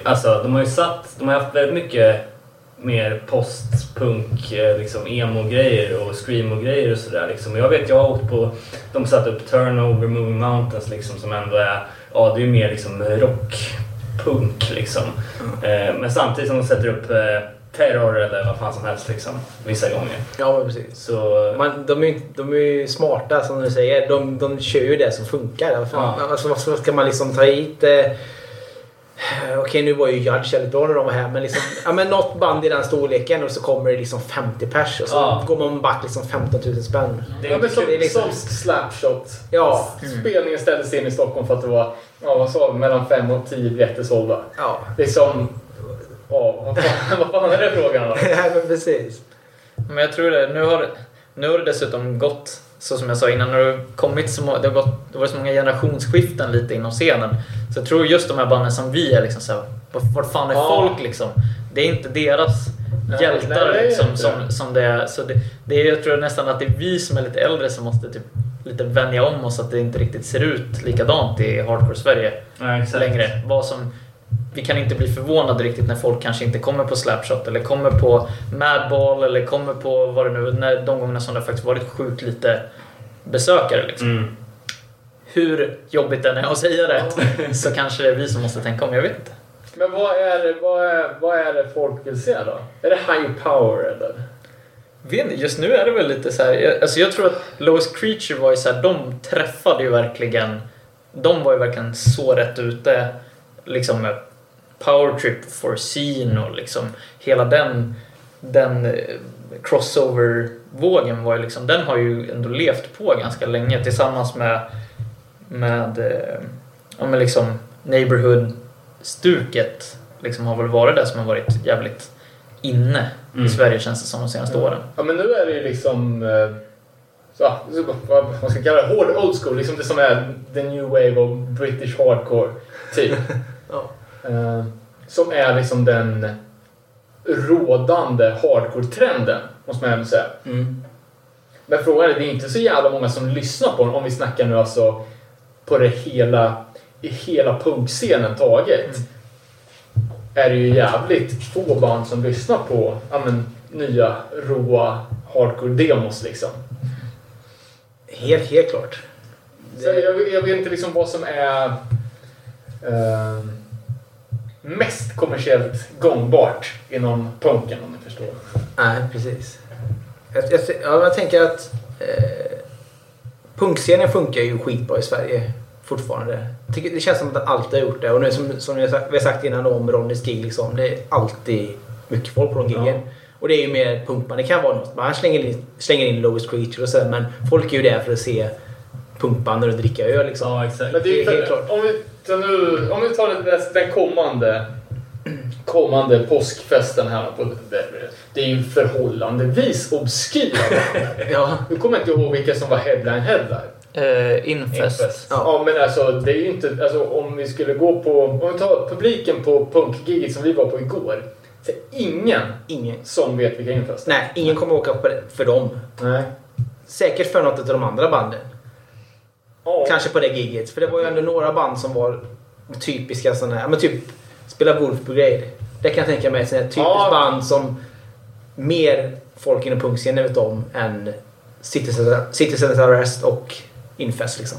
Alltså de har ju satt... De har haft väldigt mycket mer postpunk, eh, liksom emo-grejer och screamo-grejer och sådär liksom. Jag vet, jag har åkt på... De satte upp Turnover, Moving Mountains liksom som ändå är... Ja, det är mer liksom rock-punk liksom. Eh, men samtidigt som de sätter upp eh, terror eller vad fan som helst liksom. Vissa gånger. Ja, men precis. Så... Man, de, är, ju- de är ju smarta som du säger. De, de kör ju det som funkar. Vad fan, Ja. alltså, vad ska man liksom ta hit? Eh, Okej, nu var ju Judge väldigt bra när de var här. Men, liksom, ja, men något band i den storleken och så kommer det liksom 50 pers och så Ja. går man back liksom 15 000 spänn. Det är Ja, men som, det är liksom- som Slapshot. Ja. Spelningen ställdes in i Stockholm för att det var, ja vad sa vi, mellan 5 och 10 biljetter sålda. Ja, Liksom, ja, vad fan, [laughs] vad fan är det frågan om? [laughs] ja men precis. Men jag tror det. Nu har, nu har det dessutom gått, så som jag sa innan, när det kommit så det har gått, det varit så många generationsskiften lite inom scenen. Så jag tror just de här banden som vi är liksom såhär, vad, vad fan är Ja. folk liksom? Det är inte deras Nej, hjältar nej, liksom, som, som det är. Så det, det är, jag tror nästan att det är vi som är lite äldre som måste typ lite vänja om oss att det inte riktigt ser ut likadant i hardcore-Sverige Ja, längre. Vad som, vi kan inte bli förvånade riktigt när folk kanske inte kommer på Slapshot eller kommer på Madball eller kommer på vad det nu när de gångerna som det faktiskt varit sjukt lite besökare. Liksom. Mm. Hur jobbigt det än är att säga det [laughs] så kanske det är vi som måste tänka om. Jag vet inte. Men vad är, det- vad, är, vad är det folk vill se då? Är det high power eller? Vet Just nu är det väl lite så här. jag- Alltså jag tror att Lowest Creature var ju så här, de träffade ju verkligen. De var ju verkligen så rätt ute. Liksom med Power Trip for Scene och liksom hela den, den eh, crossover-vågen var ju liksom, den har ju ändå levt på ganska länge tillsammans med, med eh, ja men liksom Neighborhood-stuket liksom har väl varit det som har varit jävligt inne Mm. i Sverige känns det som de senaste åren. Ja men nu är det ju liksom... eh, så, vad man ska kalla det, hård old school. Liksom det som är the new wave of British hardcore. Typ. [laughs] Ja. Eh, som är liksom den rådande hardcore-trenden, måste man ändå säga. Mm. Men frågan är, det är inte så jävla många som lyssnar på den om vi snackar nu alltså på det hela, i hela punkscenen taget. Är det ju jävligt få band som lyssnar på ja, men, nya råa hardcore-demos liksom. Helt, helt klart. Så jag, jag vet inte liksom vad som är eh, mest kommersiellt gångbart inom punken om ni förstår. Nej, precis. Jag, jag, ja, jag tänker att eh, punkscenen funkar ju skitbra i Sverige fortfarande. Tycker, det känns som att den alltid har gjort det. Och nu som, som vi har sagt- vi har sagt innan om Ronnys gig, liksom, det är alltid mycket folk på de giggen. Och det är ju mer punkband. Det kan vara något. Man slänger in, slänger in Lowest Creature och så, men folk är ju där för att se punkband och dricka öl. Liksom. Ja, exakt. Men det är ju Det är helt klart. om, vi, tar nu, om vi tar den, den kommande kommande påskfesten här på Det är ju förhållandevis obskyra. [laughs] Ja. Nu kommer jag inte ihåg vilka som var headline headline. Eh, Infest. Ja. Ja. men alltså det är ju inte, alltså om vi skulle gå på, om vi tar publiken på punkgiget som vi var på igår. Så ingen Ingen. som vet vilka Infest är. Nej, ingen kommer åka på det för dem. Nej. Säkert för något av de andra banden. Ja. Kanske på det giget. För det var ju ändå några band som var typiska sådana här. Men typ spela Wolf Brigade. Det kan jag tänka mig är ett typiskt Ja. band som mer folk inom punkscenen vet om än Citizen Citizen's Arrest och Infest liksom.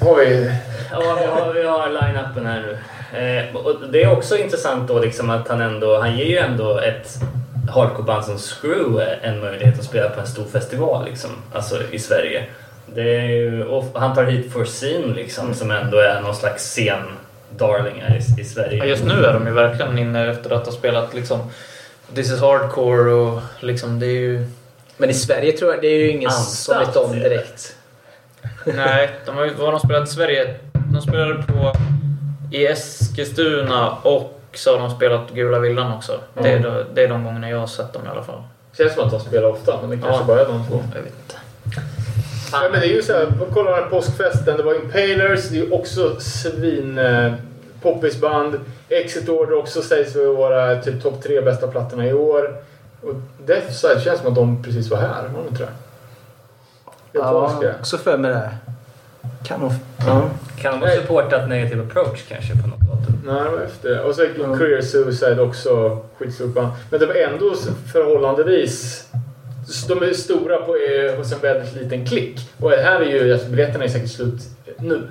Har vi... Ja, vi har, vi har line-upen här nu. Eh, och det är också intressant då liksom att han ändå, han ger ju ändå ett hardcoreband som Screw en möjlighet att spela på en stor festival liksom, alltså i Sverige. Det är ju, och han tar hit Forsin liksom, som ändå är någon slags scen-darlingar i, i Sverige. Ja, just nu är de ju verkligen inne efter att ha spelat liksom This is hardcore och liksom det är ju... Men i Sverige tror jag det är ju ingen som Anstalt, vet om direkt. Nej, de har ju, vad har de spelat i Sverige? De spelade på i Eskilstuna och så har de spelat Gula Villan också. Det, är, de- det är de gångerna jag har sett dem i alla fall. Känns som att de spelar ofta, men det kanske Ja. bara är de två. Jag vet inte. Ja, men det är ju så här, kolla den här påskfesten. Det var Impalers, det är ju också svin... Eh, poppisband. Exit Order också sägs vara typ topp tre bästa plattorna i år. Och Death Side känns som att de precis var här, var de inte det? Ska. också för mig det. Kan nog... Ja. Kan de ha supportat Negative Approach kanske på något datum? Nej, det var efter det. Och så Career Suicide också. Skitstort band. Men det var ändå förhållandevis... De är stora på, eh, hos en väldigt liten klick. Och här är ju... Alltså, biljetterna är säkert slut nu.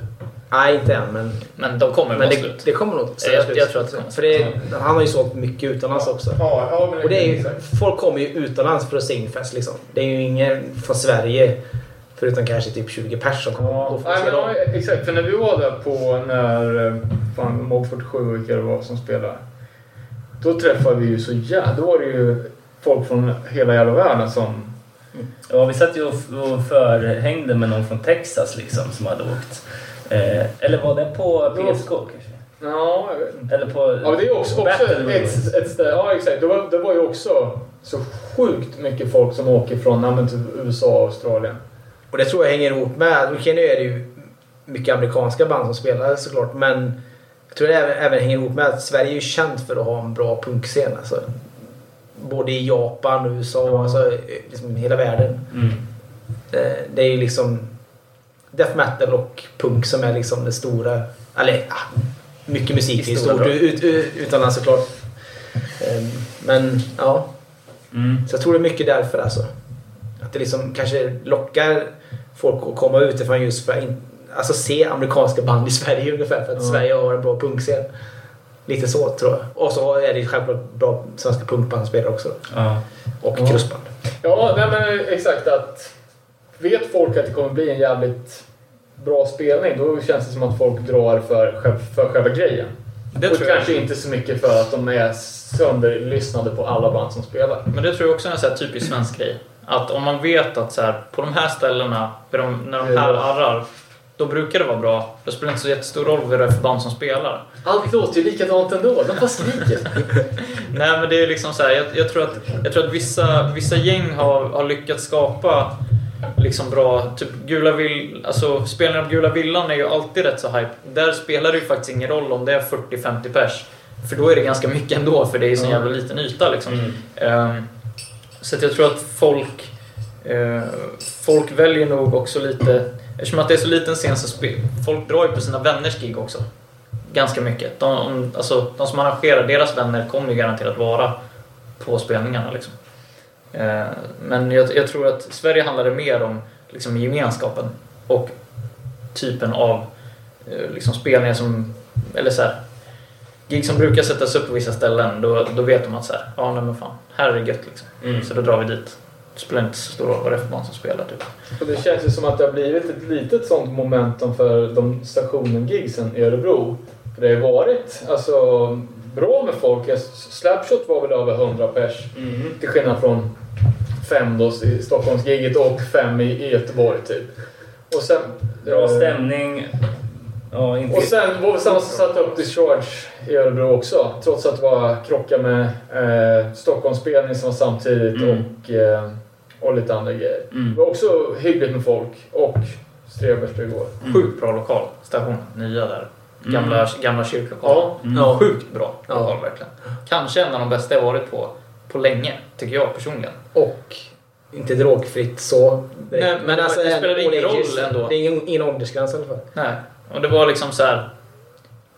Nej, inte än men... Men de kommer Men det, slut. det kommer nog Jag- jag- jag tror att det kommer. För det, han har ju sålt mycket utomlands också. Ja, ja men Och det är ju, folk kommer ju utomlands för att se Infest liksom. Det är ju ingen från Sverige förutom kanske typ 20 pers som kommer Ja, nej, men, exakt. För när vi var där på när eh, fan, Mob 47 och vilka det var som spelade. Då träffade vi ju så jävla... Då var det ju folk från hela jävla världen som... Ja, vi satt ju och, förhängde med någon från Texas liksom som hade åkt. Eh, eller var det på PSK kanske? Ja, jag vet inte. Eller på Ja, det är också, också ett, ett ställe. Ja, exakt. Det var, det var ju också så sjukt mycket folk som åker från ja, men typ USA och Australien. Och det tror jag hänger ihop med... Nu kan ju är det ju mycket amerikanska band som spelar såklart men jag tror det även, även hänger ihop med att Sverige är ju känt för att ha en bra punkscen. Alltså. Både i Japan USA, Ja. alltså liksom i hela världen. Mm. Eh, Det är ju liksom death metal och punk som är liksom det stora. Eller ja, mycket musik Stora stort drag. ut, ut, utomlands såklart. Eh, Men ja, Mm. så jag tror det är mycket därför alltså. Att det liksom kanske lockar folk att komma utifrån just för att in, alltså se amerikanska band i Sverige ungefär. För att Ja. Sverige har en bra punkscen. Lite så tror jag. Och så är det självklart bra svenska punkband som spelar också. Ja. Och Ja. krustband. Ja, nej men exakt att... Vet folk att det kommer bli en jävligt bra spelning, då känns det som att folk drar för, för själva grejen. Det och tror jag. kanske inte så mycket för att de är sönderlyssnade på alla band som spelar. Men det tror jag också är en så här typisk svensk grej. Att om man vet att så här, på de här ställena, de, när de här arrar, då brukar det vara bra. Då spelar inte så jättestor roll vad det är för band som spelar. Allt låter ju likadant ändå. De bara skriker. [laughs] Nej men det är liksom så här, jag, jag tror att, jag tror att vissa, vissa gäng har, har lyckats skapa liksom bra, typ Gula Vill, alltså spelningen av Gula Villan är ju alltid rätt så hype. Där spelar det ju faktiskt ingen roll om det är 40-50 pers. För då är det ganska mycket ändå, för det är ju så jävla liten yta liksom. Mm. Ehm, så att jag tror att folk, eh, folk väljer nog också lite, eftersom att det är så liten scen så spel, folk drar ju på sina vänners gig också. Ganska mycket. De, alltså, de som arrangerar, deras vänner kommer ju garanterat vara på spelningarna. Liksom. Eh, men jag, jag tror att i Sverige handlar det mer om liksom, gemenskapen och typen av eh, liksom, spelningar som, eller så här, gig som brukar sättas upp på vissa ställen, då, då vet de att så här, ja nej men fan, här är det gött liksom. Mm. Så då drar vi dit. Det spelar inte så stor roll vad det är för band som spelar typ. Och det känns ju som att det har blivit ett litet sånt momentum för de stationen-gigsen i Örebro. För det har ju varit alltså, bra med folk. Slapshot var väl över 100 pers. Mm. Till skillnad från fem då i Stockholmsgiget och fem i, i Göteborg typ. Och sen... Bra eh, stämning. Ja, inte... Och sen var det samma som satte upp Discharge i Örebro också. Trots att det var krockar med eh, Stockholmsspelning som var samtidigt Mm. och, eh, och lite andra grejer. Mm. Det var också hyggligt med folk och Strebergsbygård. Sjukt bra lokal, stationen, nya där. Gamla, gamla kyrklokalen. Ja. Mm. Ja. Sjukt bra Ja. lokal verkligen. Kanske en av de bästa jag varit på, på länge, tycker jag personligen. Och inte drogfritt så. Nej, men det spelar ingen roll ändå. Det är ingen, ingen åldersgräns i alla fall. Nej. Och det var liksom så här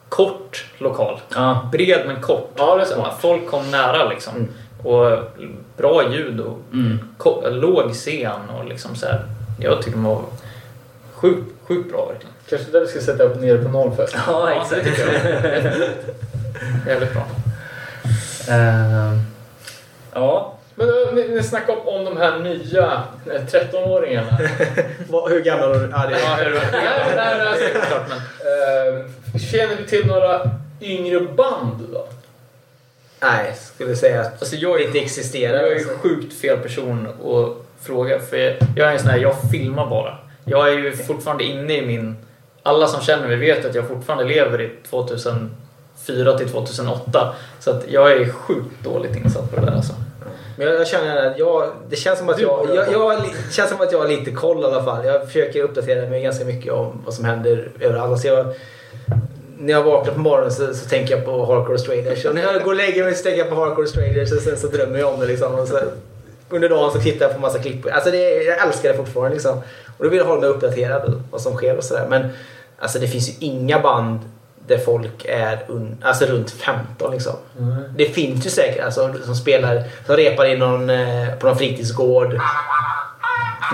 kort lokal. Ja. Bred men kort. Ja, Folk kom nära liksom. Mm. Och bra ljud och Mm. låg scen och liksom så här. Jag tycker de var sjukt, sjukt bra verkligen. Kanske där vi ska sätta upp nere på nollfest. Ja, det exakt. tycker jag. [laughs] Jävligt bra. Ehm, ja. Men eh, ni, ni snackar om, om de här nya eh, 13-åringarna. [laughs] Vad- Hur gammal var du? Ja, det Ja, [laughs] är... hur- nej, nej, nej, det är klart, men Eh, känner du till några yngre band då? Nej, skulle säga att alltså jag är inte existerar. Jag är alltså. sjukt fel person att fråga. För jag, jag är en sån här, jag filmar bara. Jag är ju fortfarande inne i min... Alla som känner mig vet att jag fortfarande lever i 2004 till 2008. Så att jag är sjukt dåligt insatt på det där alltså. Men jag, jag känner att jag... Det känns som att jag... jag, jag känns som att jag har lite koll i alla fall. Jag försöker uppdatera mig ganska mycket om vad som händer överallt. Alltså jag, när jag vaknar på morgonen så, så tänker jag på Hardcore Straighters. Och när jag går och lägger mig så tänker jag på Hardcore Straighters och sen så drömmer jag om det liksom. Och så, under dagen så tittar jag på massa klipp. Alltså det, jag älskar det fortfarande liksom. Och då vill jag hålla mig uppdaterad vad som sker och sådär. Men alltså det finns ju inga band där folk är un, alltså runt 15 liksom. Det finns ju säkert alltså, som spelar, som repar i någon, eh, på någon fritidsgård.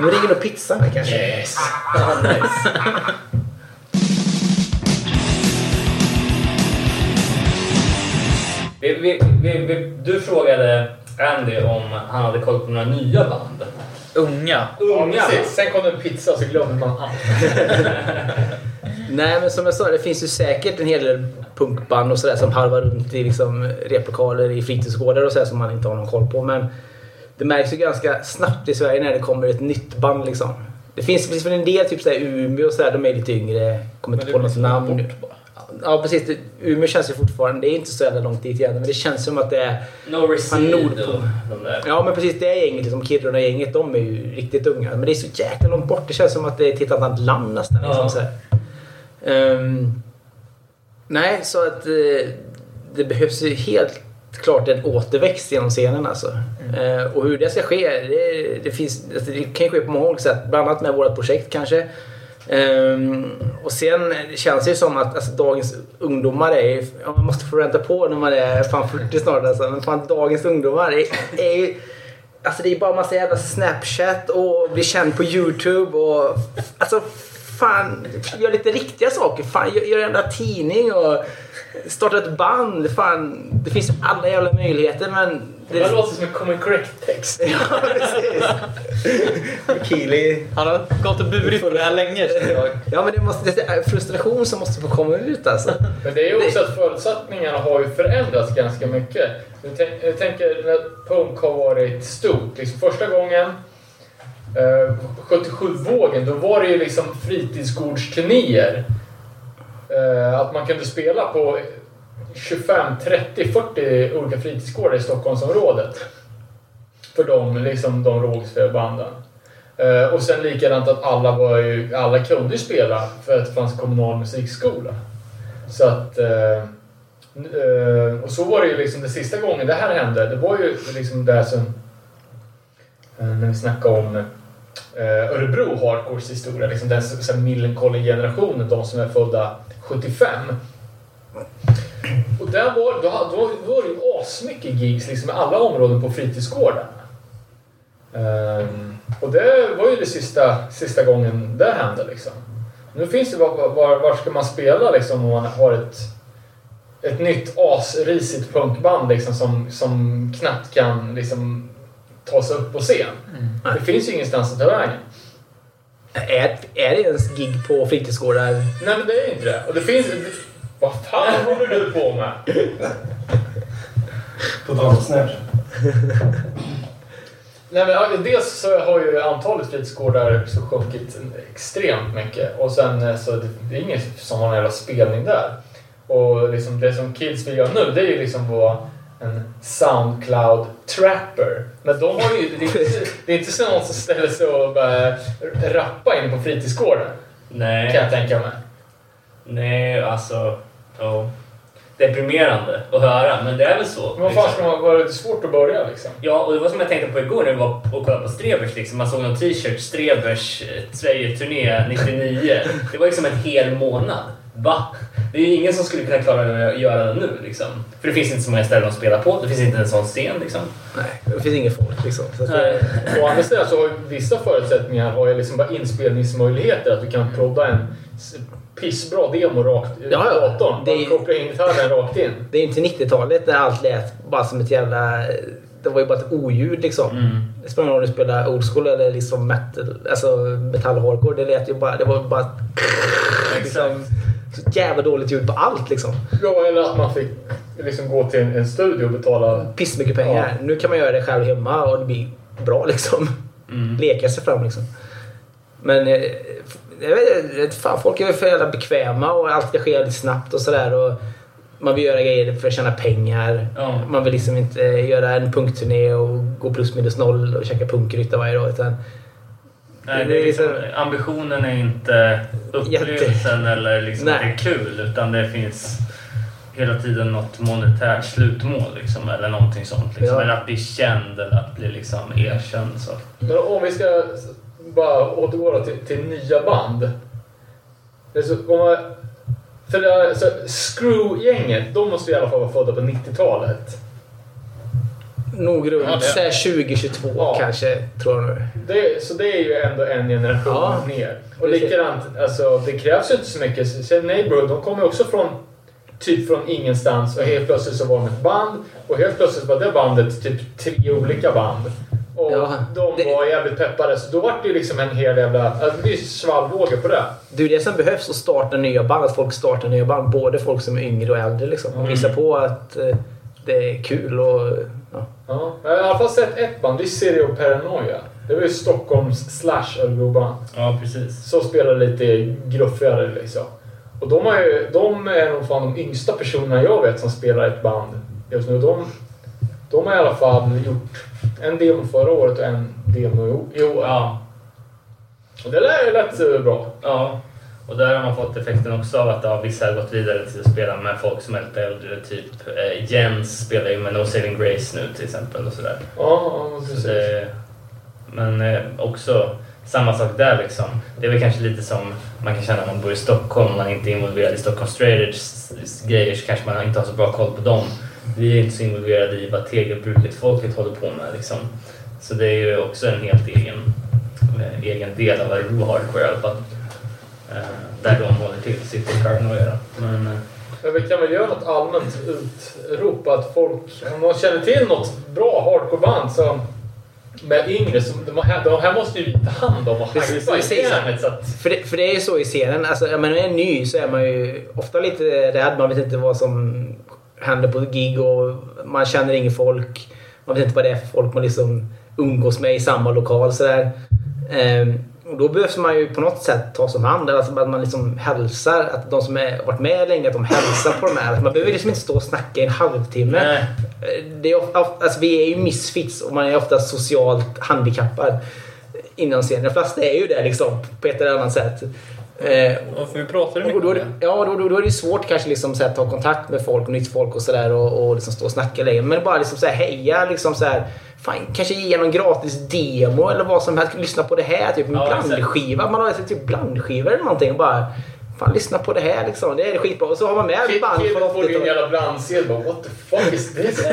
Nu ringer nog pizzan här kanske. Yes. Ja, nice. Vi, vi, vi, vi, du frågade Andy om han hade koll på några nya band. Unga. Ja, precis. Sen kom det en pizza så glömde man allt. [laughs] Nej men som jag sa, det finns ju säkert en hel del punkband och sådär som harvar runt i liksom replokaler i fritidsgårdar och sådär som man inte har någon koll på. Men det märks ju ganska snabbt i Sverige när det kommer ett nytt band liksom. Det finns, det finns väl en del, typ såhär Umeå och sådär, de är lite yngre. Kommer inte på något namn. Ja precis, det, Umeå känns ju fortfarande, det är inte så jävla långt dit igen men det känns som att det är No Nordpol. och de där. Ja men precis, det gänget, liksom Kiruna-gänget, de är ju riktigt unga. Men det är så jäkla långt bort. Det känns som att det är ett annat land nästan. Liksom, så här. Ehm, nej, så att eh, det behövs ju helt klart en återväxt genom scenen alltså. Mm. Eh, och hur det ska ske, det, det, finns, alltså, det kan ju ske på många olika sätt. Bland annat med vårt projekt kanske. Ehm, och sen känns det ju som att alltså, dagens ungdomar är ja, man måste få vänta på när man är fan 40 snart alltså. Men fan dagens ungdomar är, är ju Alltså det är bara massa jävla Snapchat och bli känd på YouTube och alltså fan gör lite riktiga saker. Fan gör, gör en jävla tidning och starta ett band. Fan det finns ju alla jävla möjligheter men Det där låter som en comic correct-text. [laughs] Ja, precis. Keely. Han har gått och burit på det här länge jag. Ja, men det, måste, det är frustration som måste få komma ut alltså. Men det är ju också att förutsättningarna har ju förändrats ganska mycket. Jag tänk- jag tänker när punk har varit stort. Liksom första gången, eh, 77-vågen, då var det ju liksom fritidsgårdsturnéer. Eh, att man kunde spela på 25, 30, 40 olika fritidsgårdar i Stockholmsområdet. För de, liksom, de rågspelbanden. Eh, och sen likadant att alla, var ju, alla kunde ju spela för att det fanns kommunal musikskola. Så att... Eh, eh och så var det ju liksom den sista gången det här hände. Det var ju liksom det som... Eh, när vi snackade om eh, Eh, Örebro Hardcores historia. Liksom den Millencolin-generationen, de som är födda 75. Och där var, då, då, då var det ju asmycket gigs liksom, i alla områden på fritidsgården. Um, och det var ju det sista, sista gången det hände liksom. Nu finns det, var, var, var ska man spela liksom om man har ett, ett nytt asrisigt punkband liksom som, som knappt kan liksom ta sig upp på scen. Det finns ju ingenstans att ta vägen. Är, är det ens gig på fritidsgårdar? Nej men det är inte det. Och det finns... Det, vad fan håller du på med? På tal om Snapchat. Nej, men, dels så har ju antalet fritidsgårdar så sjunkit extremt mycket. Och sen eh, så det, det är ingen som har en jävla spelning där. Och liksom det som kids vill göra nu det är ju liksom vara en Soundcloud-trapper. Men de har ju, det, är inte, det är inte så någon som ställer sig och bara rappa inne på fritidsgården. Kan Nej, jag tänka mig. nej alltså... Ja. Deprimerande att höra, men det är väl så. Men vad fan liksom. vara lite svårt att börja liksom? Ja, och det var som jag tänkte på igår när vi var och kollade på Strebers. Liksom. Man såg någon t-shirt, Strebers eh, Sverige-turné 99. Det var liksom en hel månad. Va? Det är ju ingen som skulle kunna klara att göra det nu. Liksom. För det finns inte så många ställen att spela på. Det finns inte en sån scen. Liksom. Nej, det finns inget folk liksom. Så det, Å andra sidan så har vissa förutsättningar har ju liksom bara inspelningsmöjligheter. Att du kan prodda en pissbra demo rakt i Ja, ja. datorn. Det är- Bara koppla in gitarren rakt in. det är inte 90-talet när allt lät bara som ett jävla... Det var ju bara ett oljud liksom. Mm. Det spelar ingen roll om du spelar old school eller liksom metal, alltså metall hardcore. Det lät ju bara... Det var bara... Liksom, så jävla dåligt ljud på allt liksom. Ja, eller att man fick liksom gå till en, en studio och betala... Pissmycket pengar. Nu kan man göra det själv hemma och det blir bra liksom. Mm. Leka sig fram liksom. Men eh, jag vet vet fan, folk är väl för jävla bekväma och allt ska ske lite snabbt och sådär. Man vill göra grejer för att tjäna pengar. Ja. Man vill liksom inte göra en punkturné och gå plus minus noll och käka punkrytta varje dag. Utan Nej, det är liksom, ambitionen är inte upplevelsen eller liksom att det Nej. är kul utan det finns hela tiden något monetärt slutmål liksom, eller någonting sånt. Liksom. Ja. Eller att bli känd eller att bli liksom erkänd. Så. Men om vi ska bara återgå till, till nya band. Det är så, om man, för det är, så Screw-gänget, de måste i alla fall vara födda på 90-talet. Nog runt Ja, det- så här 2022 Ja. kanske, tror jag nu. Det, så det är ju ändå en generation Ja. ner. Och Precis. likadant, alltså, det krävs ju inte så mycket. Sen Neighborhood, de kommer ju också från typ från ingenstans och helt plötsligt så var de ett band och helt plötsligt var det bandet typ tre olika band. Och Ja, de det- var jävligt peppade så då var det ju liksom en hel jävla... Alltså, det blir svallvågor på det. Det är det som behövs att starta nya band. Att folk startar nya band. Både folk som är yngre och äldre. Liksom. Och Mm. visa på att eh, det är kul och... Ja. Ja. Jag har i alla fall sett ett band, det är Stereo Paranoia. Det var ju Stockholms slash Örebro-band. Ja, precis. Så spelar lite gruffigare liksom. Och de, har ju, de är nog fan de yngsta personerna jag vet som spelar ett band just nu. De, de har i alla fall gjort en demo förra året och en demo i år. Ja. Och det där lät eh, bra. ja. Och där har man fått effekten också av att ja, vissa har gått vidare till att spela med folk som är lite äldre. Typ eh, Jens spelar ju med No Saving Grace nu till exempel och sådär. Ja, ja, Så precis. det, men eh, också samma sak där liksom. Det är väl kanske lite som man kan känna om man bor i Stockholm och man inte är involverad i Stockholm Straighters grejer så kanske man inte har så bra koll på dem. Vi är inte så involverade i vad tegelbruket folket håller på med liksom. Så det är ju också en helt egen, eh, egen del av Örebro Hardcore i alla fall. Eh, där de håller till, i Paranoia. Men, eh, Men vi kan väl göra något allmänt utrop att folk, om man känner till något bra hardcoreband som med yngre, som, de, här, de här måste ju ta hand om och hypa i scenen. Så att, För det, för det är ju så i scenen. Alltså, när man är ny så är man ju ofta lite rädd. Man vet inte vad som händer på gig och man känner ingen folk. Man vet inte vad det är för folk man liksom umgås med i samma lokal. Sådär. Ehm, och då behövs man ju på något sätt tas om hand. Alltså att man liksom hälsar. Att de som har varit med länge, att de hälsar på de här. Man behöver liksom inte stå och snacka i en halvtimme. Nej. Det är ofta, alltså vi är ju misfits och man är ofta socialt handikappad inom scenen. De flesta är ju det liksom på ett eller annat sätt. Eh, Och för vi pratade mycket och då, om det. ja, då, då, då är det svårt kanske liksom så här, ta kontakt med folk och nytt folk och sådär och, och liksom stå och snacka längre. Men bara liksom så här, heja liksom så här, fan, kanske ge någon gratis demo eller vad som helst. Lyssna på det här, typ en Ja, blandskiva. Man har typ blandskivor eller någonting och bara Fan, lyssna på det här liksom. Det är skitbra. Och så har man med band från killen får ju en 80-talet. jävla blandsedel bara What the fuck is this? [laughs]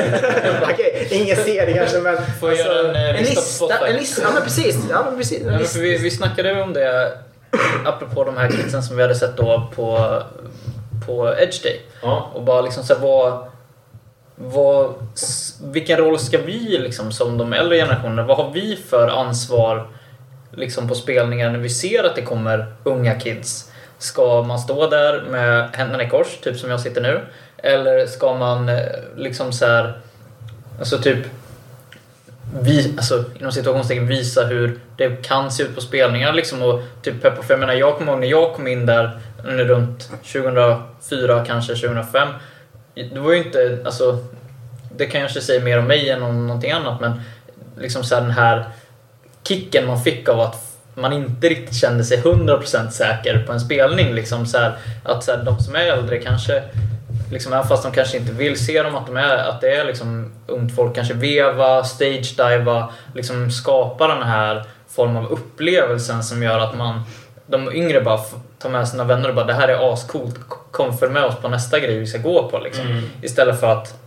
Okej, ingen ser det kanske men... Får jag göra en, eh, en lista på lista? En lista? Ja men precis. Ja, men precis. En Ja, men vi, vi snackade om det apropå de här kidsen som vi hade sett då på, på Edge Day. Ja. Och bara liksom så här, vad, vad, vilken roll ska vi liksom som de äldre generationerna, vad har vi för ansvar liksom på spelningar när vi ser att det kommer unga kids? Ska man stå där med händerna i kors, typ som jag sitter nu? Eller ska man eh, liksom så här, alltså typ vi, alltså, inom situationstecken visa hur det kan se ut på spelningar liksom och typ peppa. För jag menar, jag kommer ihåg när jag kom in där under runt 2004, kanske 2005. Det var ju inte, alltså, det kanske säger mer om mig än om någonting annat men liksom så här, den här kicken man fick av att man inte riktigt kände sig 100% säker på en spelning. Liksom så här, att så här, de som är äldre kanske, liksom, även fast de kanske inte vill se dem, att, de är, att det är liksom, ungt folk kanske veva, stage-diva, liksom skapa den här form av upplevelsen som gör att man, de yngre bara tar med sina vänner och bara det här är ascoolt, kom följ med oss på nästa grej vi ska gå på. Liksom. Istället för att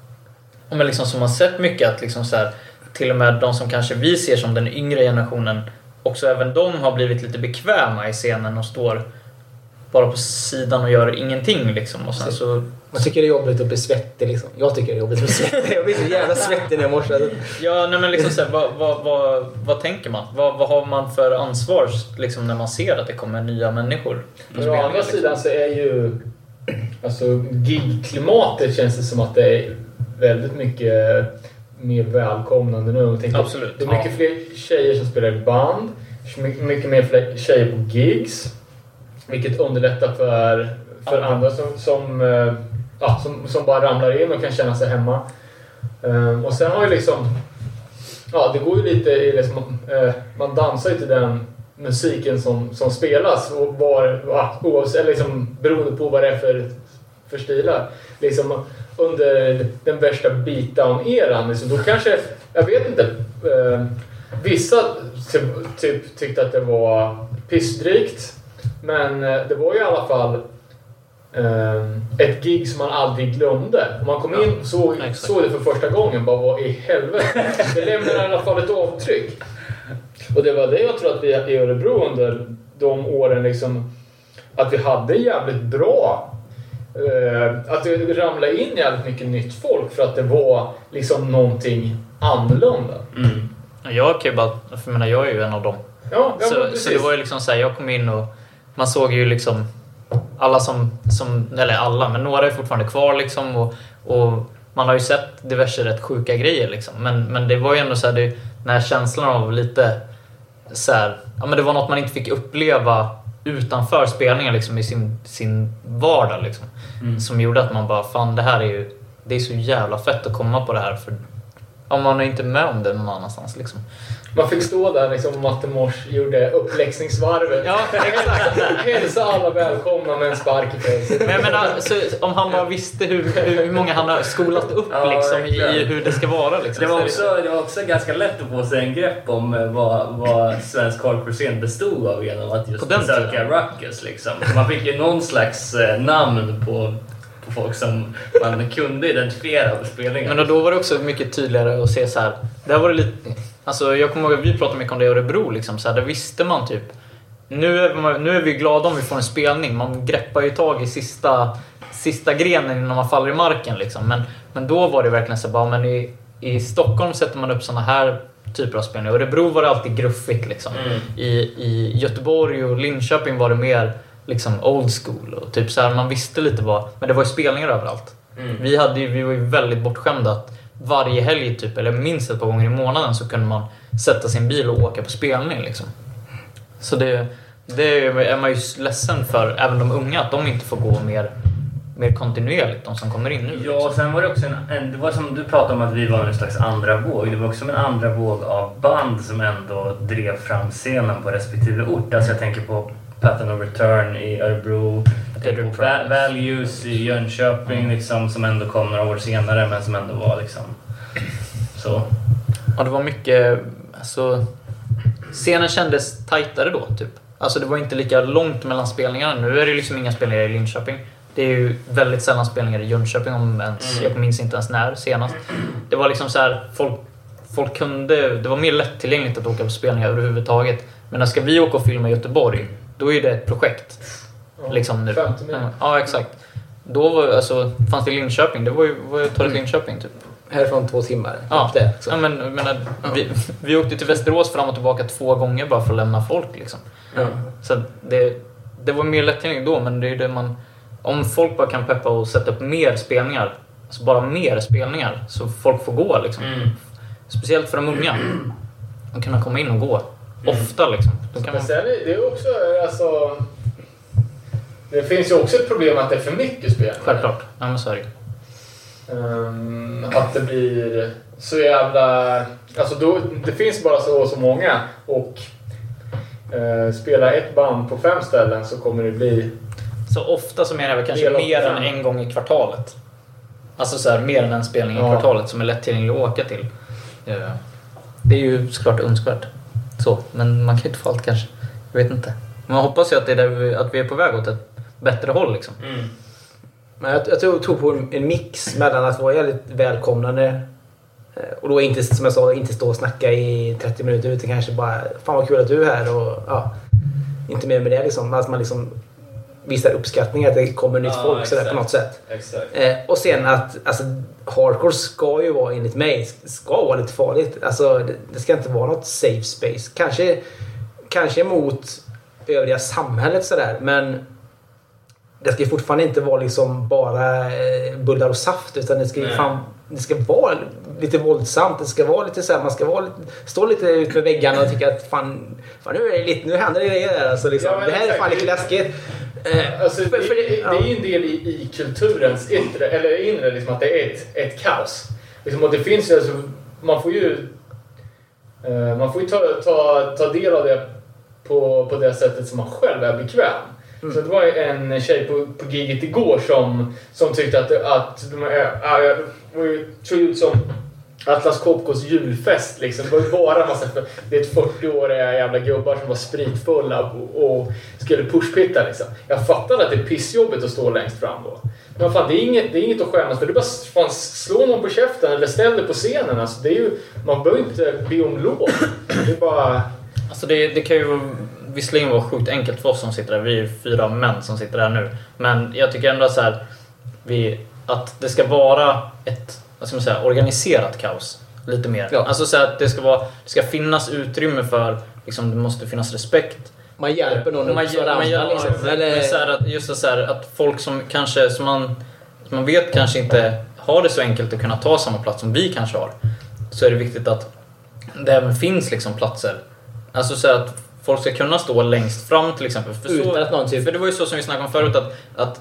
men liksom som man sett mycket att liksom så här, till och med de som kanske vi ser som den yngre generationen, också även de har blivit lite bekväma i scenen och står bara på sidan och gör ingenting liksom. Och sen så, Man tycker det är jobbigt att bli svettig liksom. Jag tycker det är jobbigt att bli svettig. Jag blir så jävla svettig när jag morse. ja, nej men liksom så här, vad, vad, vad, vad tänker man? Vad, vad har man för ansvar liksom, när man ser att det kommer nya människor? på Men å andra liksom? sidan så är ju alltså gigklimatet känns det som att det är väldigt mycket mer välkomnande nu. Tänker, Absolut, Det är mycket ja. fler tjejer som spelar i band. Mycket, mycket mer fler tjejer på gigs. Vilket underlättar för, för Ja. andra som, som, eh, ja, som, som bara ramlar in och kan känna sig hemma. Ehm, och sen har ju liksom... Ja, det går ju lite i liksom, eh, Man dansar ju till den musiken som, som spelas och var, ja, oavsett, liksom, beroende på vad det är för, för stilar. Liksom, under den värsta beatdown-eran, liksom, då kanske, jag vet inte, eh, vissa typ, typ, tyckte att det var pissdrygt. Men eh, det var ju i alla fall eh, ett gig som man aldrig glömde. Om man kom in och såg, såg det för första gången, bara vad i helvete. Det lämnar i alla fall ett avtryck. Och det var det jag tror att vi i Örebro under de åren liksom att vi hade jävligt bra eh, att det ramlade in jävligt mycket nytt folk för att det var liksom någonting annorlunda. Mm. Jag kan ju bara, för jag menar, jag är ju en av dem. Ja, Så, så det var ju liksom så här, jag kom in och man såg ju liksom alla som, som eller alla, men några är fortfarande kvar liksom och, och man har ju sett diverse rätt sjuka grejer liksom. Men, men det var ju ändå så här, det, den här känslan av lite så här, ja men det var något man inte fick uppleva utanför spelningen liksom i sin, sin vardag liksom. Som gjorde att man bara, fan det här är ju, det är så jävla fett att komma på det här för om man är inte med om det någon annanstans liksom. Man fick stå där liksom Matte Mors gjorde uppläxningsvarvet. Ja, exakt. Hälsa alla välkomna med en spark i fejset. Men jag menar, så, om han bara visste hur, hur många han har skolat upp Ja, liksom, verkligen. i hur det ska vara. Liksom. Det var, Så också, det var också ganska lätt att få sig en grepp om eh, vad, vad svensk hardcore-scen bestod av genom att just besöka. Ruckus. Liksom. Man fick ju någon slags eh, namn på, på folk som man kunde identifiera på spelningen. Men då var det också mycket tydligare att se så här. Där var det lite... Alltså jag kommer ihåg att vi pratade mycket om det i Örebro. Liksom, så här, där visste man typ... Nu är, man, nu är vi glada om vi får en spelning. Man greppar ju tag i sista, sista grenen innan man faller i marken. Liksom. Men, men då var det verkligen så bara, men i, i Stockholm sätter man upp såna här typer av spelningar. I Örebro var det alltid gruffigt. Liksom. Mm. I, I Göteborg och Linköping var det mer liksom, old school. Och typ så här, man visste lite vad... Men det var ju spelningar överallt. Mm. Vi, hade, ju- vi var ju väldigt bortskämda att varje helg, typ, eller minst ett par gånger i månaden, så kunde man sätta sin bil och åka på spelning. Liksom. Så det, det är man ju ledsen för, även de unga, att de inte får gå mer, mer kontinuerligt, de som kommer in nu. Ja, och sen var det också en, en, det var som du pratade om att vi var en slags andra våg. Det var också en andra våg av band som ändå drev fram scenen på respektive ort. Alltså jag tänker på Pattern of Return i Örebro. Jag Va- Values i Jönköping liksom, som ändå kom några år senare men som ändå var liksom så. Ja, det var mycket... Alltså, scenen kändes tajtare då, typ. Alltså det var inte lika långt mellan spelningarna. Nu är det liksom inga spelningar i Linköping. Det är ju väldigt sällan spelningar i Jönköping, om ens, jag minns inte ens när senast. Det var liksom så här, folk, folk kunde... Det var mer lättillgängligt att åka på spelningar överhuvudtaget. Men när ska vi åka och filma i Göteborg, då är det ett projekt. Liksom nu. 50 mil. Ja, exakt. Då var, alltså, fanns det i Linköping, det var ju, var ju till Linköping typ. Härifrån två timmar. Ja, det, liksom. ja men, menar, vi, vi åkte till Västerås fram och tillbaka två gånger bara för att lämna folk. Liksom. Ja. Så det, det var mer lättillgängligt då, men det är det man... Om folk bara kan peppa och sätta upp mer spelningar, alltså bara mer spelningar, så folk får gå. Liksom. Mm. Speciellt för de unga. Att kunna komma in och gå. Ofta liksom. Men man, sen det är också alltså... Det finns ju också ett problem att det är för mycket spel. självklart. Ja, men så är det. Ehm, att det blir så jävla... Alltså då, det finns bara så och så många och uh, spela ett band på fem ställen så kommer det bli... Så ofta så menar jag kanske mer än en gång i kvartalet. Alltså så här, mer än en spelning i Ja. kvartalet som är lättillgänglig att åka till. Eh, Det är ju såklart önskvärt. Så, men man kan ju inte få allt kanske. Jag vet inte. Men man hoppas ju att, det är där vi, att vi är på väg åt ett bättre håll liksom. Mm. Men jag, jag tror, tror på en, en mix mellan att vara jävligt välkomnande eh, och då inte, som jag sa, inte stå och snacka i 30 minuter utan kanske bara Fan vad kul att du är här och ja, inte mer med det liksom. Att man liksom visar uppskattning att det kommer nytt Ja, folk sådär på något sätt. Exakt. Eh, och sen att alltså, hardcore ska ju vara enligt mig ska vara lite farligt. Alltså det, det ska inte vara något safe space. Kanske, kanske mot övriga samhället sådär men det ska ju fortfarande inte vara liksom bara eh, bullar och saft utan det ska ju fan, det ska vara lite våldsamt. Det ska vara lite så här, man ska vara lite, stå lite ut med väggarna och tycka att fan, fan nu är det lite, nu händer det grejer. Alltså, liksom. Ja, det här är fan lite läskigt. Eh, Alltså, det, för- för det, det- det är ju en del i, i kulturens yttre, eller inre, liksom, att det är ett, ett kaos. Liksom, och det finns ju, alltså, man får ju, eh, man får ju ta, ta, ta del av det på, på det sättet som man själv är bekväm. Mm. Så det var ju en tjej på, på giget igår som, som tyckte att, att de äh, äh, det var ju såg ut som Atlas Copcos julfest liksom. Det var ju bara en massa det är 40-åriga jävla gubbar som var spritfulla och, och skulle pushpitta liksom. Jag fattar att det är pissjobbigt att stå längst fram då. Men fan, det är inget, det är inget att skämmas för. Det är bara fan, slå någon på käften eller ställ dig på scenen. Alltså, det är ju, man behöver inte be om lov. Det är bara... Alltså det, det kan ju visserligen vara sjukt enkelt för oss som sitter där. Vi är fyra män som sitter där nu. Men jag tycker ändå så här, vi, att det ska vara ett vad ska man säga, organiserat kaos. Lite mer. Ja. Alltså så att det ska, vara, det ska finnas utrymme för, liksom, det måste finnas respekt. Man hjälper någon man, upp man, gör- liksom. Eller- så här, att, just så här, att folk som kanske, som man, som man vet kanske inte har det så enkelt att kunna ta samma plats som vi kanske har. Så är det viktigt att det även finns liksom platser. Alltså så att folk ska kunna stå längst fram till exempel. För, Utan så, att någon typ- för det var ju så som vi snackade om förut att, att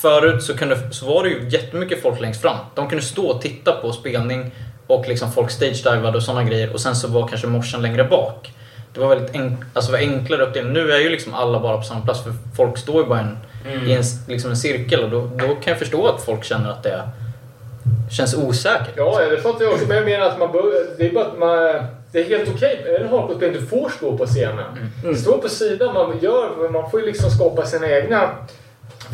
Förut så, kunde, så var det ju jättemycket folk längst fram. De kunde stå och titta på spelning och liksom folk stage-divade och sådana grejer och sen så var kanske morsen längre bak. Det var väldigt enk alltså var enklare uppdelning. Nu är ju liksom alla bara på samma plats för folk står ju bara en, Mm. i en, liksom en cirkel och då, då kan jag förstå att folk känner att det känns osäkert. Ja, det fattar jag också. Men jag menar att man bör, det är bara att man... Det är helt okej. Är det en hardcore du får stå på scenen. Stå på sidan. Man, gör, man får ju liksom skapa sina egna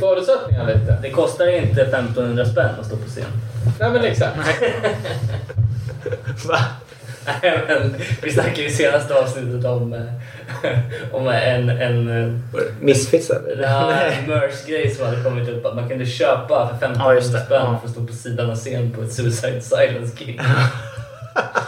förutsättningar lite. Det kostar inte 1500 spänn att stå på scen. Nej men exakt. [laughs] Va? Nej, men vi snackade i senaste avsnittet om, eh, om en, en Misfits eller? ja, merch-grej som hade kommit upp. Att man kunde köpa för 1500 Ja, spänn Ja. för att stå på sidan av scen på ett Suicide Silence-gig. [laughs]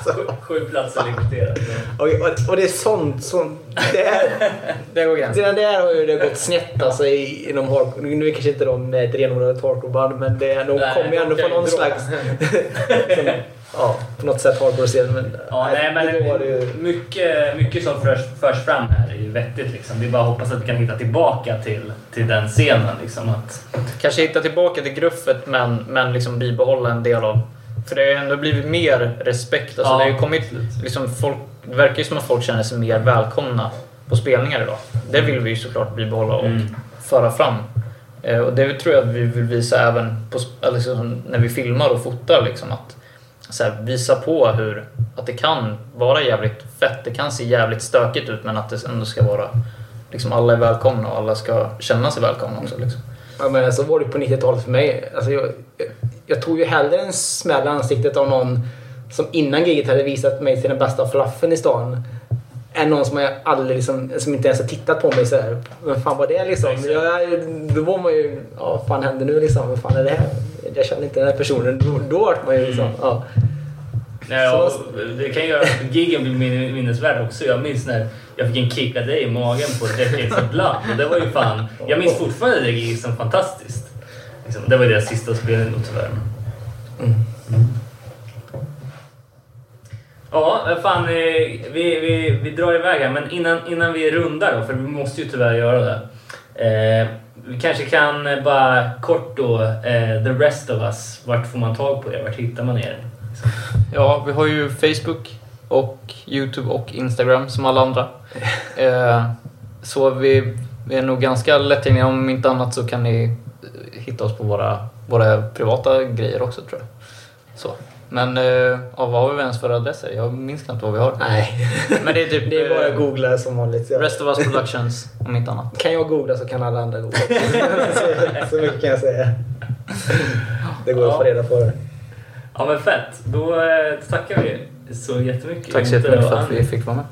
Sju- Sju platser limiterat. Och, och, och det är sånt som... Det, är, [laughs] Det går gränsen. det där har ju det gått snett alltså, i, inom hardcore. Nu är kanske inte de ett renodlat hardcoreband men det, är- de Nej, kommer ju ändå från någon slags... [laughs] som, ja, på något sätt hardcore-scen. Men, Ja, nej, men då var det ju... mycket, mycket som förs, förs fram här är ju vettigt. Liksom. Vi bara hoppas att vi kan hitta tillbaka till, till den scenen. Liksom, att, Kanske hitta tillbaka till gruffet men, men liksom bibehålla en del av... För det har ju ändå blivit mer respekt. Alltså Ja, det, har ju kommit, liksom folk, det verkar ju som att folk känner sig mer välkomna på spelningar idag. Det vill vi ju såklart bibehålla och Mm. föra fram. Eh, och det tror jag att vi vill visa även på, liksom, när vi filmar och fotar. Liksom, att här, visa på hur att det kan vara jävligt fett. Det kan se jävligt stökigt ut men att det ändå ska vara... Liksom alla är välkomna och alla ska känna sig välkomna också. Liksom. Ja, men så var det på 90-talet för mig. Alltså, jag, jag, jag tog ju hellre en smäll i ansiktet av någon som innan giget hade visat mig till den bästa fluffen i stan. Än någon som, jag aldrig liksom, som inte ens har tittat på mig sådär. Vem fan var det liksom? Jag, då var man ju... Ja, vad fan hände nu liksom? Vad fan är det här? Jag känner inte den här personen. Då, då vart man ju liksom... Ja. Och det kan göra att giggen blir min- minnesvärd också. Jag minns när jag fick en kick av dig i magen på Decades Blood. Och det var ju fan... Jag minns fortfarande det giget som fantastiskt. Liksom, det var deras sista spelning då tyvärr. Mm. Ja, fan, eh, vi, vi, vi drar iväg här, men innan, innan vi rundar då, för vi måste ju tyvärr göra det. Eh, vi kanske kan bara kort då, eh, the rest of us, vart får man tag på er? Vart hittar man er? Ja, vi har ju Facebook och Youtube och Instagram som alla andra. [laughs] Eh, så vi, vi är nog ganska lättillgängliga. Om inte annat så kan ni eh, hitta oss på våra, våra privata grejer också tror jag. Så. Men eh, ja, vad har vi ens för adresser? Jag minns knappt vad vi har. Nej. Men det är typ [laughs] Det är bara eh, att googla som vanligt. Ja. Rest of Us Productions, om inte annat. Kan jag googla så kan alla andra googla. så, [laughs] så mycket kan jag säga. Det går att få reda på det. Ja men fett, då eh, tackar vi så jättemycket. Tack så jättemycket för att vi fick vara med.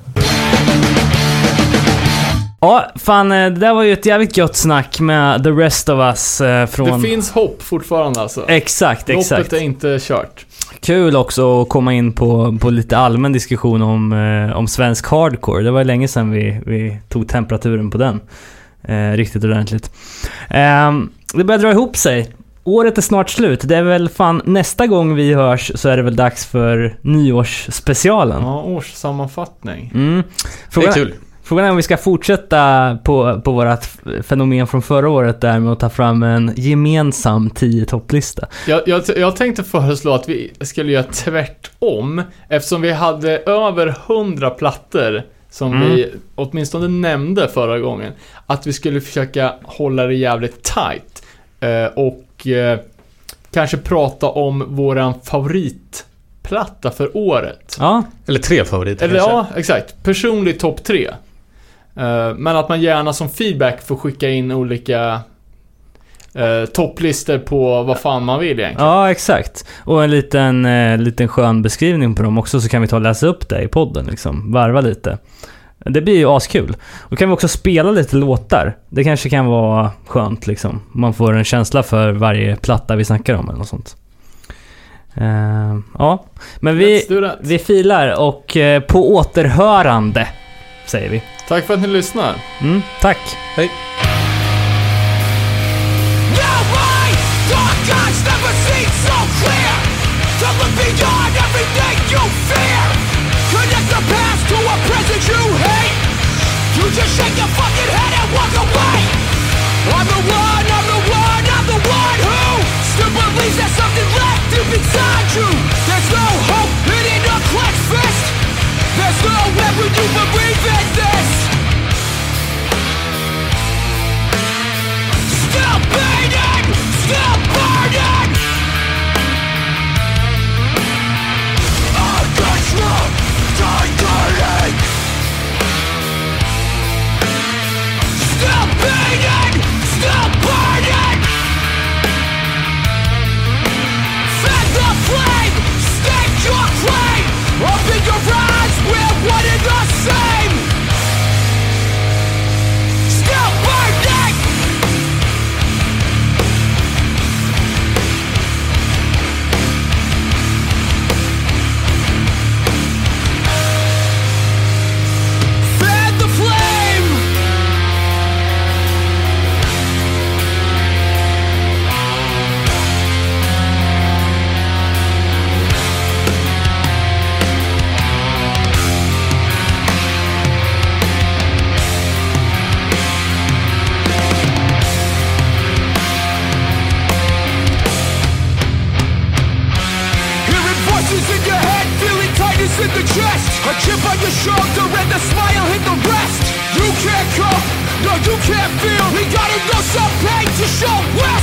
Ja, fan eh, det där var ju ett jävligt gött snack med the rest of us eh, från... Det finns hopp fortfarande alltså. Exakt, exakt. Loppet är inte kört. Kul också att komma in på, på lite allmän diskussion om, om svensk hardcore. Det var länge sedan vi, vi tog temperaturen på den. Eh, riktigt ordentligt. Eh, det börjar dra ihop sig. Året är snart slut. Det är väl fan nästa gång vi hörs så är det väl dags för nyårsspecialen. Ja, årssammanfattning. Mm. Det är Frågan, kul. frågan är om vi ska fortsätta på, på vårt fenomen från förra året där med att ta fram en gemensam 10 topplista. Jag, jag, jag tänkte föreslå att vi skulle göra tvärtom. Eftersom vi hade över 100 plattor som Mm. vi åtminstone nämnde förra gången. Att vi skulle försöka hålla det jävligt tight. Eh, och eh, kanske prata om våran favoritplatta för året. Ja, Eller tre favoriter Eller kanske. ja, exakt. Personlig topp tre. Eh, men att man gärna som feedback får skicka in olika uh, topplistor på vad fan man vill egentligen. Ja, exakt. Och en liten, eh, liten skön beskrivning på dem också så kan vi ta och läsa upp det i podden liksom. Varva lite. Det blir ju askul. Och kan vi också spela lite låtar. Det kanske kan vara skönt liksom. Man får en känsla för varje platta vi snackar om eller något sånt. Eh, ja, men vi, vi filar och eh, på återhörande säger vi. Tack för att ni lyssnar. Mm, tack. Hej. Beyond everything you fear a past to a present you hate. You just shake your fucking head and walk away. I'm the one, I'm the one, I'm the one who Still believes there's something left deep inside you. There's no hope hidden in a clenched fist. There's no way when you believe in this A chip on your shoulder and a smile hit the rest. You can't cope, no you can't feel. We gotta know some pain to show. Well